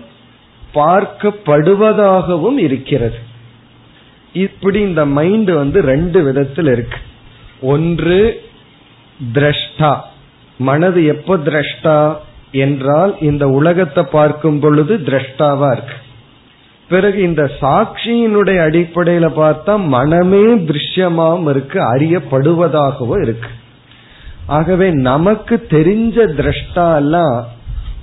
பார்க்கப்படுவதாகவும் இருக்கிறது. இப்படி இந்த மைண்ட் வந்து ரெண்டு விதத்தில் இருக்கு. ஒன்று திரஷ்டா. மனது எப்ப திரஷ்டா? என்றால் இந்த உலகத்தை பார்க்கும் பொழுது திரஷ்டாவா இருக்கு. பிறகு இந்த சாட்சியினுடைய அடிப்படையில பார்த்தா மனமே திருஷ்யமாவும் இருக்கு அறியப்படுவதாகவும் இருக்கு. ஆகவே நமக்கு தெரிஞ்ச திரஷ்டா எல்லாம்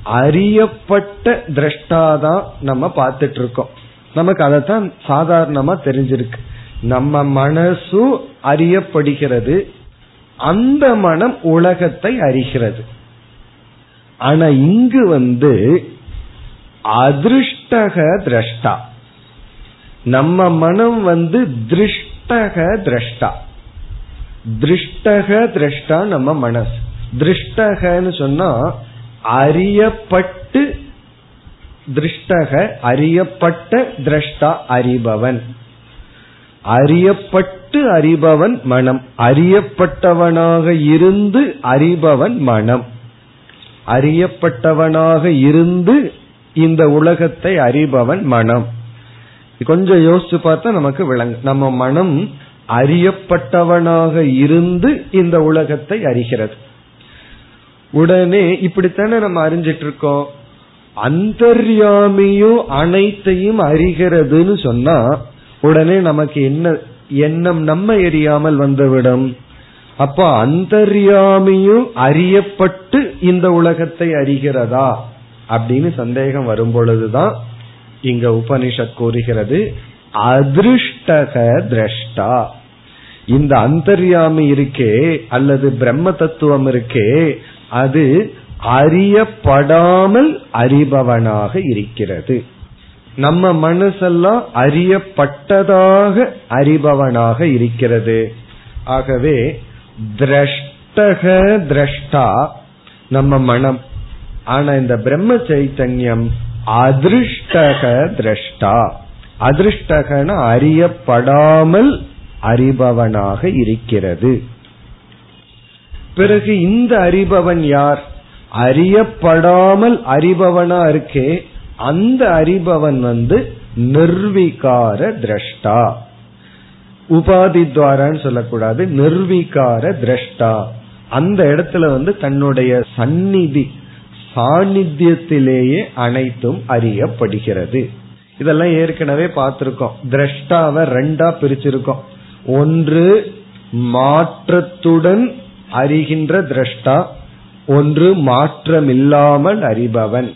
அறியப்பட்ட திரஷ்டாதான் நம்ம பார்த்துட்டு இருக்கோம் நமக்கு அதைத்தான் சாதாரணமா தெரிஞ்சிருக்கு. நம்ம மனசும் அறியப்படுகிறது அந்த மனம் உலகத்தை அறிகிறது. ஆனா இங்கு வந்து அதிருஷ்டக திரஷ்டா. நம்ம மனம் வந்து திருஷ்டக திரஷ்டா. திருஷ்டக திரஷ்டா நம்ம மனசு. திருஷ்டகன்னு சொன்னா அறியப்பட்டு திருஷ்டக அறியப்பட்ட திரஷ்டா அறிபவன். அறியப்பட்டு அறிபவன் மனம். அறியப்பட்டவனாக இருந்து அறிபவன் மனம். அறியப்பட்டவனாக இருந்து இந்த உலகத்தை அறிபவன் மனம். கொஞ்சம் யோசிச்சு பார்த்தா நமக்கு விளங்கு நம்ம மனம் அறியப்பட்டவனாக இருந்து இந்த உலகத்தை அறிகிறது. உடனே இப்படித்தானே நம்ம அறிஞ்சிட்டு இருக்கோம். அந்தர்யாமியும் அனைத்தையும் அறிகிறதுன்னு சொன்னா உடனே நமக்கு என்ன எண்ணம் நம்ம எரியாமல் வந்துவிடும். அப்ப அந்தர்யாமியும் அறியப்பட்டு இந்த உலகத்தை அறிகிறதா அப்படின்னு சந்தேகம் வரும் பொழுதுதான் இங்க உபனிஷத் கூறுகிறது அதிருஷ்டக திரஷ்டா. இந்த அந்தர்யாமி இருக்கே அல்லது பிரம்ம தத்துவம் இருக்கே அது அறியப்படாமல் அறிபவனாக இருக்கிறது. நம்ம மனசெல்லாம் அறியப்பட்டதாக அறிபவனாக இருக்கிறது. ஆகவே திரஷ்டக திரஷ்டா நம்ம மனம். ஆனா இந்த பிரம்ம சைத்தன்யம் அதிருஷ்டக திரஷ்டா. அதிருஷ்டகன அறியப்படாமல் அறிபவனாக இருக்கிறது. பிறகு இந்த அறிபவன் யார்? அறியப்படாமல் அறிபவனா இருக்கே அந்த அறிபவன் வந்து நிர்விகார திரஷ்டா. உபாதி துவாரான்னு சொல்லக்கூடாது நிர்விகார திரஷ்டா. அந்த இடத்துல வந்து தன்னுடைய சந்நிதி சாநித்தியத்திலேயே அனைத்தும் அறியப்படுகிறது. இதெல்லாம் ஏற்கனவே பார்த்திருக்கோம். திரஷ்டாவை ரெண்டா பிரிச்சிருக்கோம். ஒன்று மாற்றத்துடன் அறிகின்ற திரஷ்டா ஒன்று மாற்றமில்லாமல் அறிபவன்.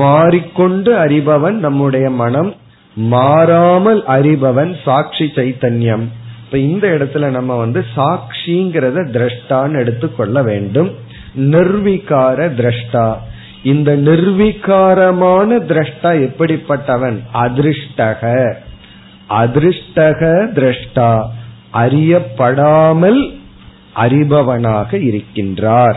மாறிக்கொண்டு அறிபவன் நம்முடைய மனம் மாறாமல் அறிபவன் சாட்சி சைத்தன்யம். இப்ப இந்த இடத்துல நம்ம வந்து சாட்சிங்கிறத திரஷ்டான்னு எடுத்துக்கொள்ள வேண்டும். நிர்விகார திரஷ்டா. இந்த நிர்விகாரமான திரஷ்டா எப்படிப்பட்டவன்? அதிருஷ்டக. அதிருஷ்டக திரஷ்டா. அறியப்படாமல் அறிபவனாக இருக்கின்றார்.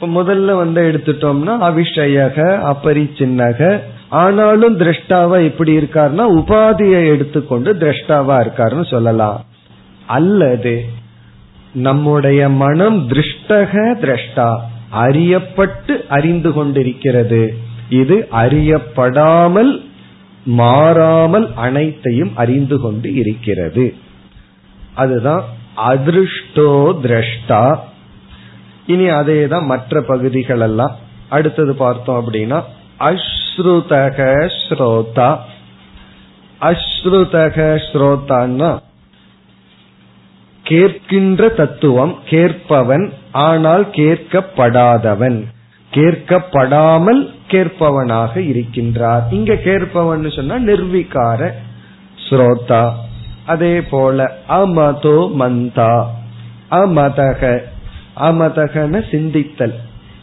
இப்ப முதல்ல வந்து எடுத்துட்டோம்னா அவிஷயக அபரிச்சின்னக ஆனாலும் திரஷ்டாவா எப்படி இருக்காருன்னா உபாதியை எடுத்துக்கொண்டு திரஷ்டாவா இருக்காருன்னு சொல்லலாம். அல்லது நம்முடைய மனம் திருஷ்டக திரஷ்டா அறியப்பட்டு அறிந்து கொண்டிருக்கிறது. இது அறியப்படாமல் மாறாமல் அனைத்தையும் அறிந்து கொண்டு இருக்கிறது. அதுதான் அதிருஷ்டோ திரஷ்டா. இனி அதே தான் மற்ற பகுதிகள் எல்லாம் அடுத்தது பார்த்தோம் அப்படின்னா அஷ் அஸ்ருதக ஸ்ரோதா. அஸ்ருதக ஸ்ரோதான்னா கேட்கின்ற தத்துவம் கேட்பவன் ஆனால் கேட்கப்படாதவன். கேட்கப்படாமல் கேட்பவனாக இருக்கின்றார். இங்க கேட்பவன் சொன்னா நிர்விகார ஸ்ரோதா. அதே போல அமதோ மந்தா. அமதக. அமதகன சிந்தித்தல்.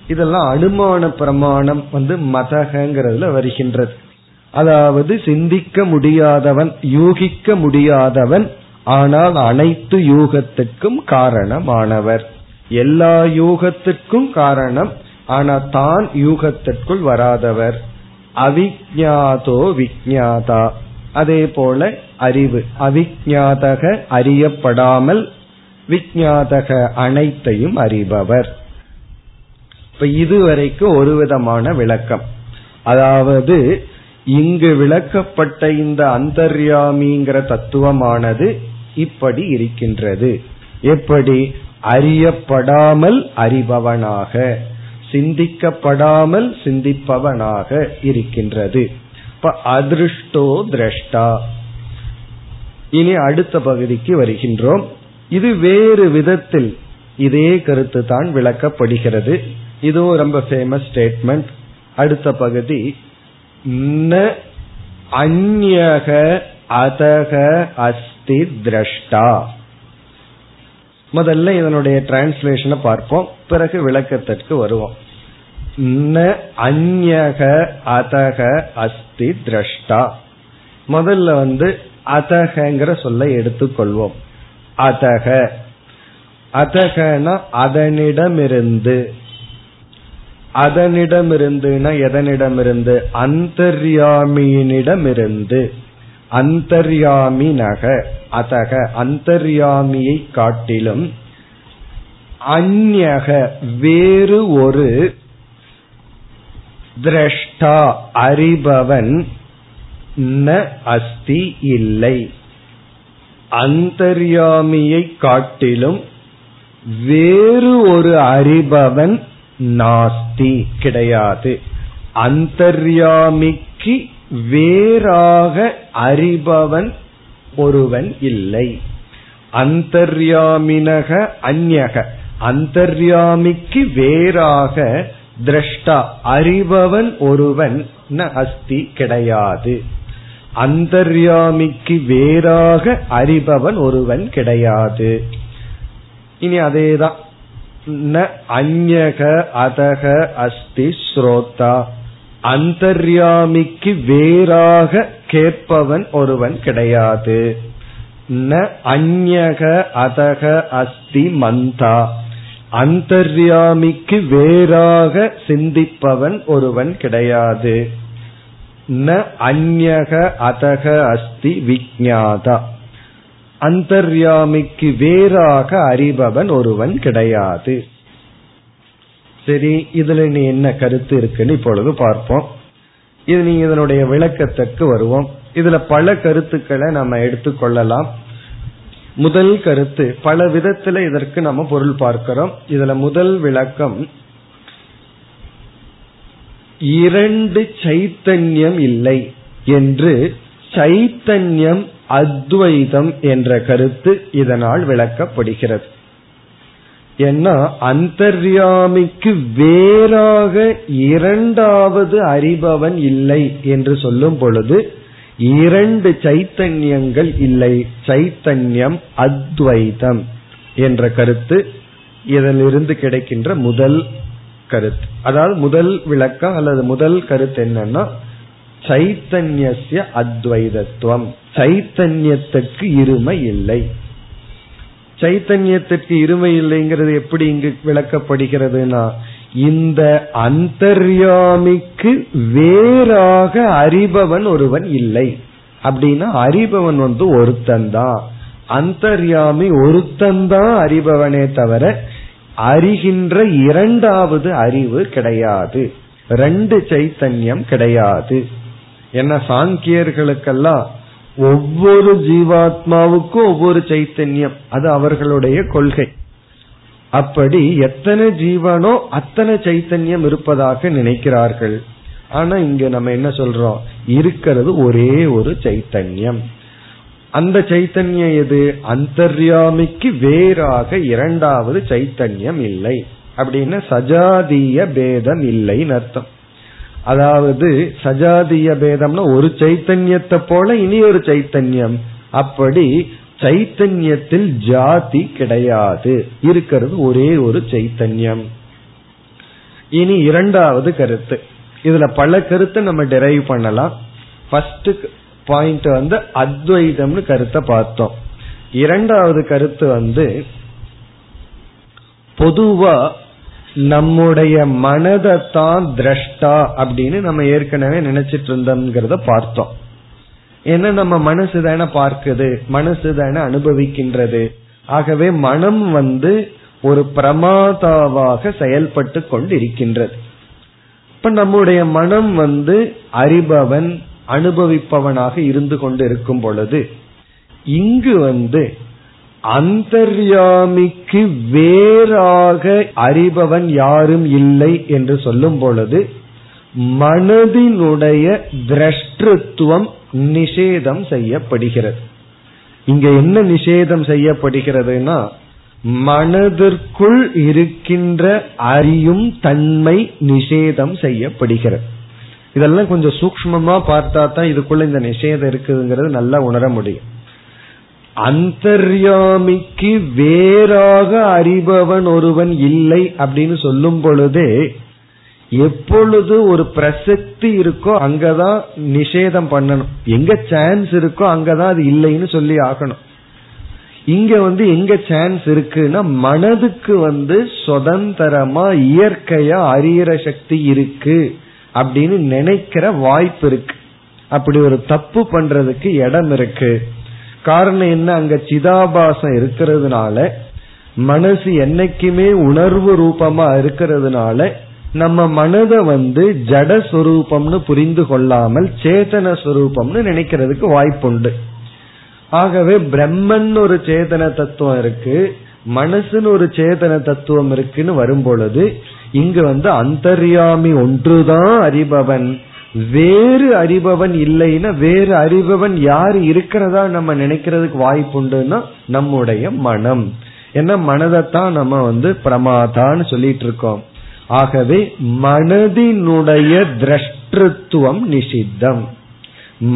இதெல்லாம் அனுமான பிரமாணம் வந்து மதகங்கிறதுல வருகின்றது. அதாவது சிந்திக்க முடியாதவன் யூகிக்க முடியாதவன் ஆனால் அனைத்து யூகத்துக்கும் காரணமானவர். எல்லா யூகத்துக்கும் காரணம் ஆனால் தான் யூகத்திற்குள் வராதவர். அவிஜாதோ விஜாதா அதே போல அறிவு. அவிஜாதக அறியப்படாமல் விஜாதக அனைத்தையும் அறிபவர். இப்ப இதுவரைக்கும் ஒரு விதமான விளக்கம். அதாவது இங்கு விளக்கப்பட்ட இந்த அந்தர்யாமிங்கிற தத்துவமானது இப்படி இருக்கின்றது. எப்படி? அறியப்படாமல் அறிபவனாக சிந்திக்கப்படாமல் சிந்திப்பவனாக இருக்கின்றது. இப்ப அதிருஷ்டோ திரஷ்டா. இனி அடுத்த பகுதிக்கு வருகின்றோம். இது வேறு விதத்தில் இதே கருத்து தான் விளக்கப்படுகிறது. இதுவும் ரொம்ப ஃபேமஸ் ஸ்டேட்மெண்ட் அடுத்த பகுதி ந அந்யக அதக அஸ்தி திரஷ்டா. முதல்ல இதனுடைய டிரான்ஸ்லேஷனை பார்ப்போம். பிறகு விளக்கத்திற்கு வருவோம். ந அந்யக அதக அஸ்தி திரஷ்டா. முதல்ல வந்து அதகங்கிற சொல்லை எடுத்துக்கொள்வோம். அதக. அதகனா அதனிடமிருந்து. அதனிடமிருந்துனா எதனிடமிருந்து? அந்தர்யாமியினிடமிருந்து அந்தர்யாமி நக அதக அந்தர்யாமியை காட்டிலும் அந்யக வேறு ஒரு திரஷ்டா அறிபவன் ந அஸ்தி இல்லை. அந்தர்யாமியை காட்டிலும் வேறு ஒரு அறிபவன் நாஸ்தி கிடையாது. அந்தர்யாமிக்கு வேறாக அறிபவன் ஒருவன் இல்லை. அந்தர்யாமினக அந்யக. அந்தர்யாமிக்கு வேறாக திரஷ்டா அறிபவன் ஒருவன் ந அஸ்தி கிடையாது. அந்தர்யாமிக்கு வேறாக அறிபவன் ஒருவன் கிடையாது. இனி அதேதான். ந அந்யக அதக அஸ்தி ஸ்ரோதா அந்தர்யாமிக்கு வேறாக கேட்பவன் ஒருவன் கிடையாது। ந அந்யக அதக அஸ்தி மந்தா அந்தர்யாமிக்கு வேறாக சிந்திப்பவன் ஒருவன் கிடையாது। ந அந்யக அதக அஸ்தி விஜாதா அந்தர்யாமிக்கு வேறாக அறிபவன் ஒருவன் கிடையாது. சரி இதுல நீ என்ன கருத்து இருக்குன்னு இப்பொழுது பார்ப்போம். இது நீ இதனுடைய விளக்கத்திற்கு வருவோம். இதுல பல கருத்துக்களை நம்ம எடுத்துக்கொள்ளலாம் முதல் கருத்து பல விதத்துல இதற்கு நம்ம பொருள் பார்க்கிறோம். இதுல முதல் விளக்கம் இரண்டு சைத்தன்யம் இல்லை என்று சைத்தன்யம் அத்வைதம் என்ற கருத்து இதனால் விளக்கப்படுகிறது. ஏன்னா அந்தர்யாமிக்கு வேறாக இரண்டாவது அறிபவன் இல்லை என்று சொல்லும் பொழுது இரண்டு சைத்தன்யங்கள் இல்லை. சைத்தன்யம் அத்வைதம் என்ற கருத்து இதிலிருந்து கிடைக்கின்ற முதல் கருத்து. அதாவது முதல் விளக்கம் அல்லது முதல் கருத்து என்னன்னா சைத்தன்யசிய அத்வைதத்துவம். சைத்தன்யத்துக்கு இருமை இல்லை. சைத்தன்யத்திற்கு இருமை இல்லைங்கிறது எப்படி இங்கு விளக்கப்படுகிறதுனா இந்த அந்தர்யாமிக்கு வேறாக அறிபவன் ஒருவன் இல்லை. அப்படின்னா அறிபவன் வந்து ஒருத்தன் தான் அந்தர்யாமி ஒருத்தன் தான் அறிபவனே தவிர அறிகின்ற இரண்டாவது அறிவு கிடையாது. ரெண்டு சைத்தன்யம் கிடையாது. ஏன்னா சாங்கியர்களுக்கெல்லாம் ஒவ்வொரு ஜீவாத்மாவுக்கும் ஒவ்வொரு சைத்தன்யம். அது அவர்களுடைய கொள்கை. அப்படி எத்தனை ஜீவனோ அத்தனை சைத்தன்யம் இருப்பதாக நினைக்கிறார்கள். ஆனா இங்க நம்ம என்ன சொல்றோம்? இருக்கிறது ஒரே ஒரு சைத்தன்யம். அந்த சைத்தன்யம் எது? அந்தர்யாமிக்கு வேறாக இரண்டாவது சைத்தன்யம் இல்லை. அப்படின்னு சஜாதீய பேதம் இல்லைன்னு அர்த்தம். அதாவது சஜாதிய பேதம்னா ஒரு சைத்தன்யத்தை போல இனி ஒரு சைத்தன்யம். அப்படி சைத்தன்யத்தில் ஜாதி கிடையாது. இருக்கிறது ஒரே ஒரு சைத்தன்யம். இனி இரண்டாவது கருத்து. இதுல பல கருத்தை நம்ம டிரைவ் பண்ணலாம். ஃபர்ஸ்ட் பாயிண்ட் வந்து அத்வைதம்னு கருத்தை பார்த்தோம். இரண்டாவது கருத்து வந்து பொதுவா நம்முடைய மனதை தான் திரஷ்டா அப்படின்னு நம்ம ஏற்கனவே நினைச்சிட்டு இருந்தோம்ங்கிறத பார்த்தோம். ஏன்னா நம்ம மனசு தானே பார்க்குது மனசு தானே அனுபவிக்கின்றது. ஆகவே மனம் வந்து ஒரு பிரமாதாவாக செயல்பட்டு கொண்டு இருக்கின்றது இப்ப நம்முடைய மனம் வந்து அறிபவன் அனுபவிப்பவனாக இருந்து கொண்டு இருக்கும் பொழுது இங்கு வந்து அந்தர்யாமிக்கு வேறாக அறிபவன் யாரும் இல்லை என்று சொல்லும் பொழுது மனதினுடைய திரஷ்டத்துவம் நிஷேதம் செய்யப்படுகிறது. இங்க என்ன நிஷேதம் செய்யப்படுகிறதுனா மனதிற்குள் இருக்கின்ற அறியும் தன்மை நிஷேதம் செய்யப்படுகிறது. இதெல்லாம் கொஞ்சம் சூக்மமா பார்த்தா தான் இதுக்குள்ள இந்த நிஷேதம் இருக்குதுங்கிறது நல்லா உணர முடியும். அந்தர்யாமிக்கு வேறாக அறிபவன் ஒருவன் இல்லை அப்படின்னு சொல்லும் பொழுதே எப்பொழுது ஒரு பிரசக்தி இருக்கோ அங்கதான் நிஷேதம் பண்ணணும். எங்க சான்ஸ் இருக்கோ அங்கதான் அது இல்லைன்னு சொல்லி ஆகணும். இங்க வந்து எங்க சான்ஸ் இருக்குன்னா மனதுக்கு வந்து சுதந்திரமா இயற்கையா அறியற சக்தி இருக்கு அப்படின்னு நினைக்கிற வாய்ப்பு இருக்கு. அப்படி ஒரு தப்பு பண்றதுக்கு இடம் இருக்கு. காரணம் என்ன? அங்க சிதாபாசம் இருக்கிறதுனால மனசு என்னைக்குமே உணர்வு ரூபமா இருக்கிறதுனால நம்ம மனதை வந்து ஜட சொரூபம்னு புரிந்து கொள்ளாமல் சேதன சொரூபம்னு நினைக்கிறதுக்கு வாய்ப்புண்டு. ஆகவே பிரம்மன் ஒரு சேதன தத்துவம் இருக்கு மனசுன்னு ஒரு சேதன தத்துவம் இருக்குன்னு வரும் பொழுது இங்கு வந்து அந்தர்யாமி ஒன்றுதான் அறிபவன். வேறு அறிபவன் இல்லைன்னா வேறு அறிபவன் யார் இருக்கிறதா நம்ம நினைக்கிறதுக்கு வாய்ப்புண்டுன்னா நம்முடைய மனம். ஏன்னா மனதைத்தான் நம்ம வந்து பிரமாதான்னு சொல்லிட்டு இருக்கோம் ஆகவே மனதினுடைய திரஷ்டத்துவம் நிஷித்தம்.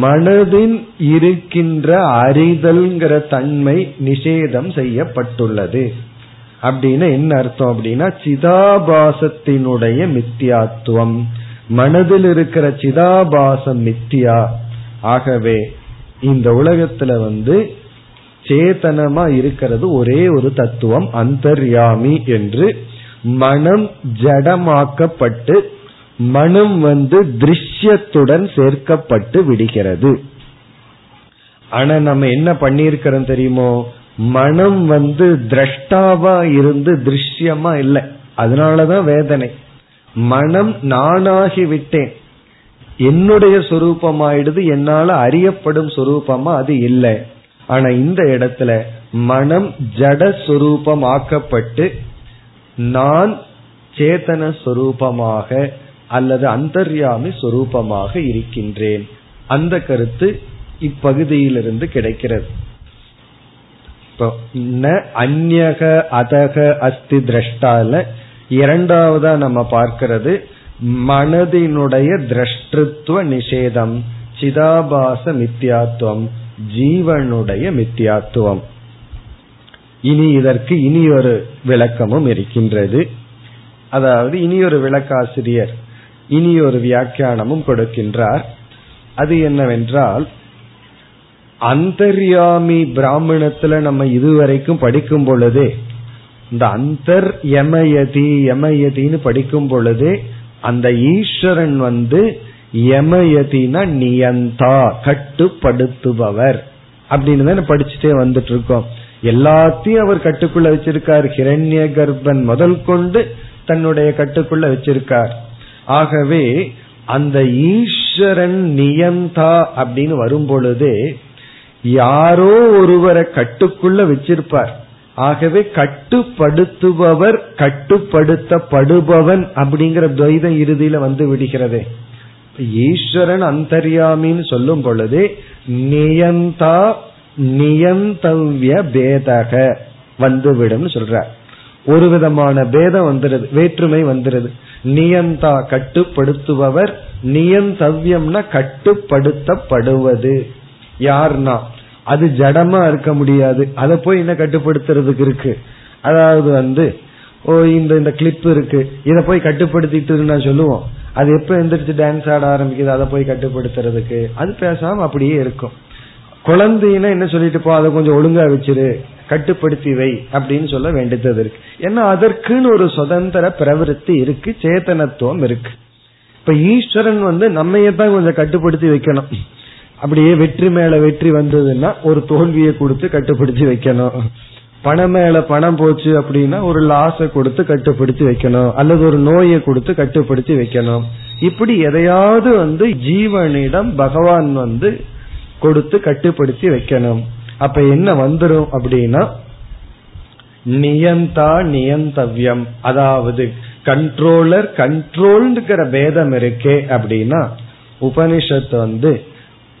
மனதின் இருக்கின்ற அறிதல்ங்கிற தன்மை நிஷேதம் செய்யப்பட்டுள்ளது. அப்படின்னு என்ன அர்த்தம் அப்படின்னா சிதாபாசத்தினுடைய மித்தியாத்துவம். மனதில் இருக்கிற சிதாபாசம் மித்தியா. ஆகவே இந்த உலகத்துல வந்து சேதனமா இருக்கிறது ஒரே ஒரு தத்துவம் அந்தர்யாமி என்று. மனம் ஜடமாக்கப்பட்டு மனம் வந்து திருஷ்யத்துடன் சேர்க்கப்பட்டு விடுகிறது. ஆனா நம்ம என்ன பண்ணிருக்கிறோம் தெரியுமோ மனம் வந்து திரஷ்டாவா இருந்து திருஷ்யமா இல்லை. அதனாலதான் வேதனை. மனம் நானாகி விட்டேன். என்னுடைய சொரூபமாயிடுது என்னால அறியப்படும் சொரூபமா அது இல்லை. ஆனா இந்த இடத்துல மனம் ஜட சொரூபம் ஆக்கப்பட்டு நான் சேத்தன சொரூபமாக அல்லது அந்தர்யாமி சொரூபமாக இருக்கின்றேன். அந்த கருத்து இப்பகுதியிலிருந்து கிடைக்கிறது. அந்நக அதக அஸ்தி திரஷ்டால இரண்டாவதா நம்ம பார்க்கிறது மனதினுடைய திரஷ்டத்துவ நிஷேதம் சிதாபாச மித்தியாத்துவம் ஜீவனுடைய மித்தியாத்துவம். இனி இதற்கு இனி ஒரு விளக்கமும் இருக்கின்றது. அதாவது இனி ஒரு விளக்காசிரியர் இனி ஒரு வியாக்கியானமும் கொடுக்கின்றார். அது என்னவென்றால் அந்தர்யாமி பிராமணத்துல நம்ம இதுவரைக்கும் படிக்கும் பொழுதே இந்த அந்தர் யமயதி யமயதின்னு படிக்கும் பொழுது அந்த ஈஸ்வரன் வந்து யமயதினா நியந்தா கட்டுப்படுத்துபவர் அப்படின்னு தான் படிச்சுட்டே வந்துட்டு இருக்கோம் எல்லாத்தையும் அவர் கட்டுக்குள்ள வச்சிருக்கார். ஹிரண்ய கர்ப்பன் முதல் கொண்டு தன்னுடைய கட்டுக்குள்ள வச்சிருக்கார். ஆகவே அந்த ஈஸ்வரன் நியந்தா அப்படின்னு வரும் பொழுது யாரோ ஒருவரை கட்டுக்குள்ள வச்சிருப்பார். ஆகவே கட்டுப்படுத்துபவர் கட்டுப்படுத்தப்படுபவன் அப்படிங்கிற துவைதம் இறுதியில வந்து விடுகிறது. ஈஸ்வரன் அந்தர்யாமின்னு சொல்லும் பொழுது நியந்தா நியந்தவ்ய பேதக வந்துவிடும் சொல்ற ஒரு விதமான பேதம் வந்துருது வேற்றுமை வந்துருது நியந்தா கட்டுப்படுத்துபவர் நியந்தவ்யம்னா கட்டுப்படுத்தப்படுவது. யார்னா? அது ஜடமா இருக்க முடியாது. அதை போய் என்ன கட்டுப்படுத்துறதுக்கு இருக்கு. அதாவது வந்து ஓ இந்த இந்த கிளிப் இருக்கு. இதை போய் கட்டுப்படுத்திட்டு நான் சொல்லுவோம். அது எப்ப எந்திரிச்சு டான்ஸ் ஆட ஆரம்பிக்குது அதை போய் கட்டுப்படுத்துறதுக்கு. அது பேசாம அப்படியே இருக்கும். குழந்தைன்னா என்ன சொல்லிட்டு போ அதை கொஞ்சம் ஒழுங்கா வச்சிரு. கட்டுப்படுத்தி வை அப்படின்னு சொல்ல வேண்டியது இருக்கு. ஏன்னா அதற்குன்னு ஒரு சுதந்திர பிரவருத்தி இருக்கு. சேத்தனத்துவம் இருக்கு. இப்ப ஈஸ்வரன் வந்து நம்மையத்தான் கொஞ்சம் கட்டுப்படுத்தி வைக்கணும். அப்படியே வெற்றி மேல வெற்றி வந்ததுன்னா ஒரு தோல்வியை கொடுத்து கட்டுப்படுத்தி வைக்கணும். பணம் மேல பணம் போச்சு அப்படின்னா ஒரு லாஸை கொடுத்து கட்டுப்படுத்தி வைக்கணும். அல்லது ஒரு நோயை கொடுத்து கட்டுப்படுத்தி வைக்கணும். இப்படி எதையாவது வந்து ஜீவனிடம் பகவான் வந்து கொடுத்து கட்டுப்படுத்தி வைக்கணும். அப்ப என்ன வந்துடும் அப்படின்னா நியந்தா நியந்தவ்யம். அதாவது கண்ட்ரோலர் கண்ட்ரோல்ங்கிற பேதம் இருக்கே அப்படின்னா உபனிஷத்து வந்து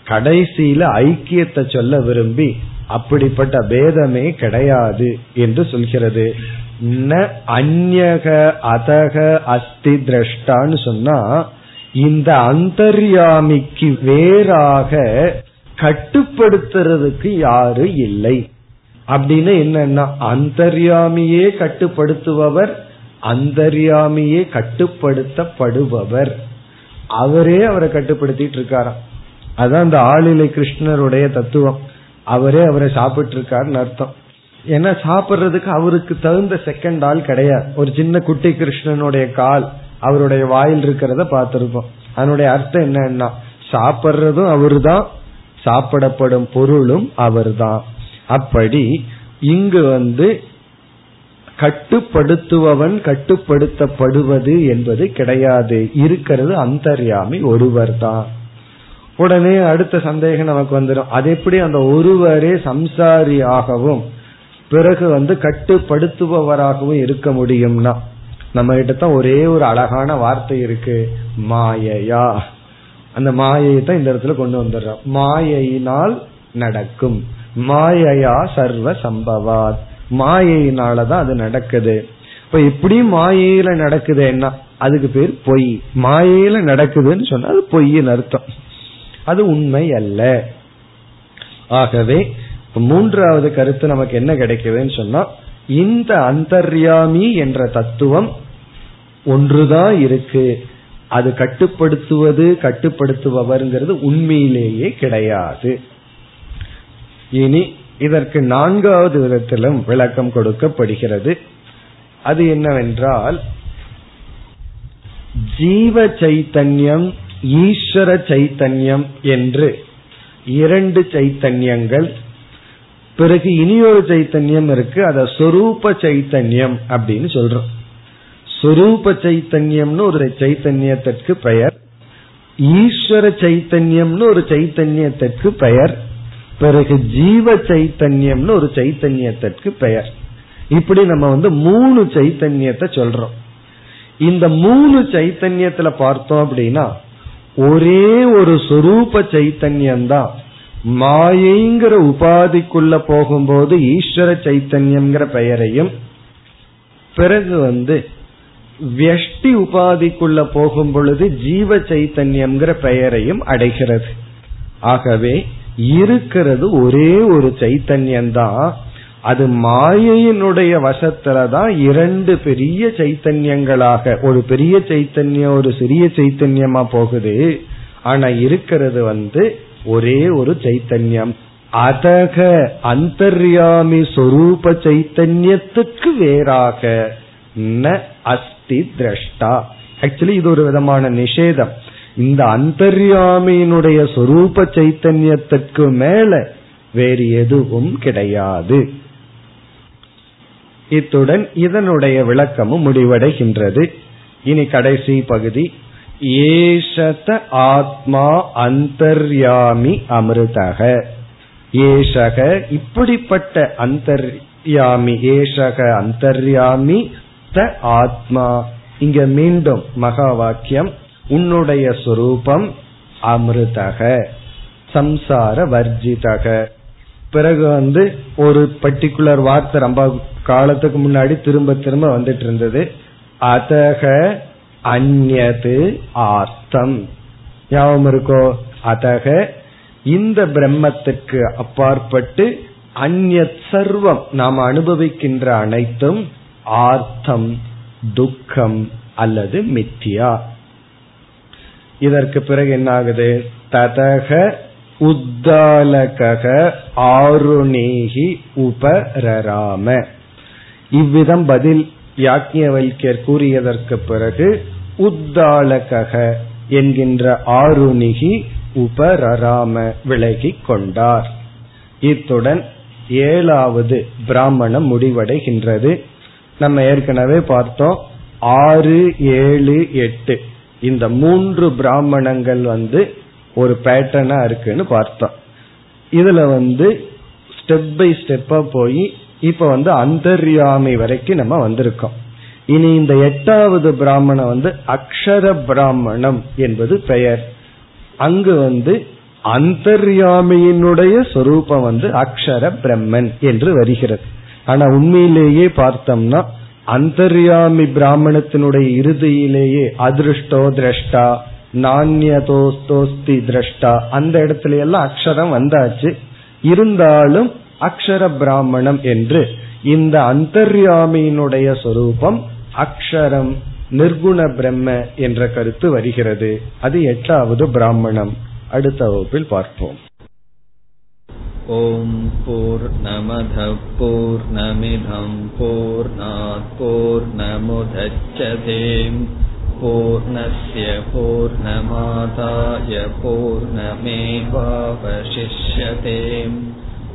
கடைசியில ஐக்கியத்தை சொல்ல விரும்பி அப்படிப்பட்ட பேதமே கிடையாது என்று சொல்கிறது. ந அந்யக அதக அஸ்தி திரஷ்டான்னு சொன்னா இந்த அந்தர்யாமிக்கு வேறாக கட்டுப்படுத்துறதுக்கு யாரு இல்லை. அப்படின்னு என்னன்னா அந்தர்யாமியே கட்டுப்படுத்துபவர் அந்தர்யாமியே கட்டுப்படுத்தப்படுபவர். அவரே அவரை கட்டுப்படுத்திட்டு இருக்காராம். அதான் அந்த ஆளிலை கிருஷ்ணருடைய தத்துவம். அவரே அவரை சாப்பிட்டு இருக்காருன்னு அர்த்தம். ஏன்னா சாப்பிடுறதுக்கு அவருக்கு தகுந்த செகண்ட் ஆள் கிடையாது. ஒரு சின்ன குட்டி கிருஷ்ணனுடைய கால் அவருடைய வாயில் இருக்கிறத பார்த்திருப்போம். அதனுடைய அர்த்தம் என்னன்னா சாப்பிடுறதும் அவருதான் சாப்பிடப்படும் பொருளும் அவர்தான். அப்படி இங்கு வந்து கட்டுப்படுத்துபவன் கட்டுப்படுத்தப்படுவது என்பது கிடையாது. இருக்கிறது அந்தர்யாமி ஒருவர் தான் உடனே அடுத்த சந்தேகம் நமக்கு வந்துடும். அது எப்படி? அந்த ஒருவரே சம்சாரியாகவும் பிறகு வந்து கட்டுப்படுத்துபவராகவும் இருக்க முடியும்னா நம்ம கிட்ட தான் ஒரே ஒரு அழகான வார்த்தை இருக்கு. மாயையா. அந்த மாயையை தான் இந்த இடத்துல கொண்டு வந்துடுறோம். மாயையினால் நடக்கும். மாயையா சர்வ சம்பவாத். மாயையினாலதான் அது நடக்குது. இப்ப எப்படியும் மாயையில நடக்குது என்ன அதுக்கு பேர் பொய். மாயையில நடக்குதுன்னு சொன்னா அது பொய்ன்னு அர்த்தம். அது உண்மை அல்ல. ஆகவே மூன்றாவது கருத்து நமக்கு என்ன கிடைக்குதுன்னு சொன்னா இந்த அந்தர்யாமி என்ற தத்துவம் ஒன்றுதான் இருக்கு. அது கட்டுப்படுத்துவது கட்டுப்படுத்துபவர்ங்கிறது உண்மையிலேயே கிடையாது. இனி இதற்கு நான்காவது விதத்திலும் விளக்கம் கொடுக்கப்படுகிறது. அது என்னவென்றால் ஜீவ சைத்தன்யம் ஈஸ்வர சைத்தன்யம் என்று இரண்டு சைத்தன்யங்கள். பிறகு இனியொரு சைத்தன்யம் இருக்கு அத சொரூப சைத்தன்யம் அப்படின்னு சொல்றோம். சொரூப சைத்தன்யம்னு ஒரு சைத்தன்யத்திற்கு பெயர். ஈஸ்வர சைத்தன்யம்னு ஒரு சைத்தன்யத்திற்கு பெயர். பிறகு ஜீவ சைத்தன்யம்னு ஒரு சைத்தன்யத்திற்கு பெயர். இப்படி நம்ம வந்து மூணு சைத்தன்யத்தை சொல்றோம். இந்த மூணு சைத்தன்யத்துல பார்த்தோம் அப்படின்னா ஒரே ஒரு சொரூப சைத்தன்யம் தான் மாயைங்கிற உபாதிக்குள்ள போகும்போது ஈஸ்வர சைத்தன்யம்ங்கிற பெயரையும் பிறகு வந்து வியஷ்டி உபாதிக்குள்ள போகும் பொழுது ஜீவ சைத்தன்யம்ங்கிற பெயரையும் அடைகிறது. ஆகவே இருக்கிறது ஒரே ஒரு சைத்தன்யம் தான் அது மாயையினுடைய வசத்துலதான் இரண்டு பெரிய சைத்தன்யங்களாக ஒரு பெரிய சைத்தன்யம் ஒரு சிறிய சைத்தன்யமா போகுது. ஆனா இருக்கிறது வந்து ஒரே ஒரு சைத்தன்யம். அதக அந்தர்யாமி சொரூப சைத்தன்யத்துக்கு வேறாக ந அஸ்தி திரஷ்டா. ஆக்சுவலி இது ஒரு விதமான நிஷேதம். இந்த அந்தர்யாமியினுடைய சொரூப சைத்தன்யத்திற்கு மேல வேறு எதுவும் கிடையாது. இத்துடன் இதனுடைய விளக்கமும் முடிவடைகின்றது. இனி கடைசி பகுதி. ஏஷத ஆத்மா அந்தர்யாமி அமிர்தக. ஏஷக இப்படிப்பட்ட அந்தர்யாமி ஏஷக அந்தர்யாமி த ஆத்மா. இங்க மீண்டும் மகா வாக்கியம். உன்னுடைய சொரூபம் அமிர்தக. சம்சார வர்ஜிதக. பிறகு வந்து ஒரு பர்டிகுலர் வார்த்தை ரொம்ப காலத்துக்கு முன்னாடி திரும்ப திரும்ப வந்துட்டு இருந்தது. அதக அந்நது ஆர்த்தம். ஞாபகம் இருக்கோ? அதக இந்த பிரம்மத்துக்கு அப்பாற்பட்டு அந்நத் சர்வம் நாம் அனுபவிக்கின்ற அனைத்தும் ஆர்த்தம் துக்கம் அல்லது மித்தியா. இதற்கு பிறகு என்ன ஆகுது ததக உத்தாலக ஆருணேகி உபரராம. இவ்விதம் பதில் யாக்கியவல்யர் கூறியதற்கு பிறகு உத்தாலக என்கின்ற ஆருணிகி உபரராம விலகி கொண்டார். இத்துடன் ஏழாவது பிராமணம் முடிவடைகின்றது. நம்ம ஏற்கனவே பார்த்தோம் ஆறு ஏழு எட்டு. இந்த மூன்று பிராமணங்கள் வந்து ஒரு பேட்டர்னா இருக்குன்னு பார்த்தோம். இதுல வந்து ஸ்டெப் பை ஸ்டெப்பா போய் இப்ப வந்து அந்தர்யாமி வரைக்கும் நம்ம வந்திருக்கோம். இனி இந்த எட்டாவது பிராமணம் வந்து அக்ஷர பிராமணம் என்பது பெயர். அங்கு வந்து அந்தர்யாமியினுடைய சொரூபம் வந்து அக்ஷர பிரம்மன் என்று வருகிறது. ஆனா உண்மையிலேயே பார்த்தோம்னா அந்தர்யாமி பிராமணத்தினுடைய இறுதியிலேயே அதிருஷ்டோ திரஷ்டா நான்யதோஸ்தோஸ்தி திரஷ்டா அந்த இடத்துல எல்லாம் அக்ஷரம் வந்தாச்சு. இருந்தாலும் அக்ஷர பிராமணம் என்று இந்த அந்தர்யாமியினுடைய சொரூபம் அக்ஷரம் நிர்குண பிரம்ம என்ற கருத்து வருகிறது அது எட்டாவது பிராமணம் அடுத்த வகுப்பில் பார்ப்போம் ॐ पूर्णमधः पूर्णमिधम् पूर्णात् पूर्णमुदच्छते पूर्णस्य पूर्णमादाय पूर्णमेवावशिष्यते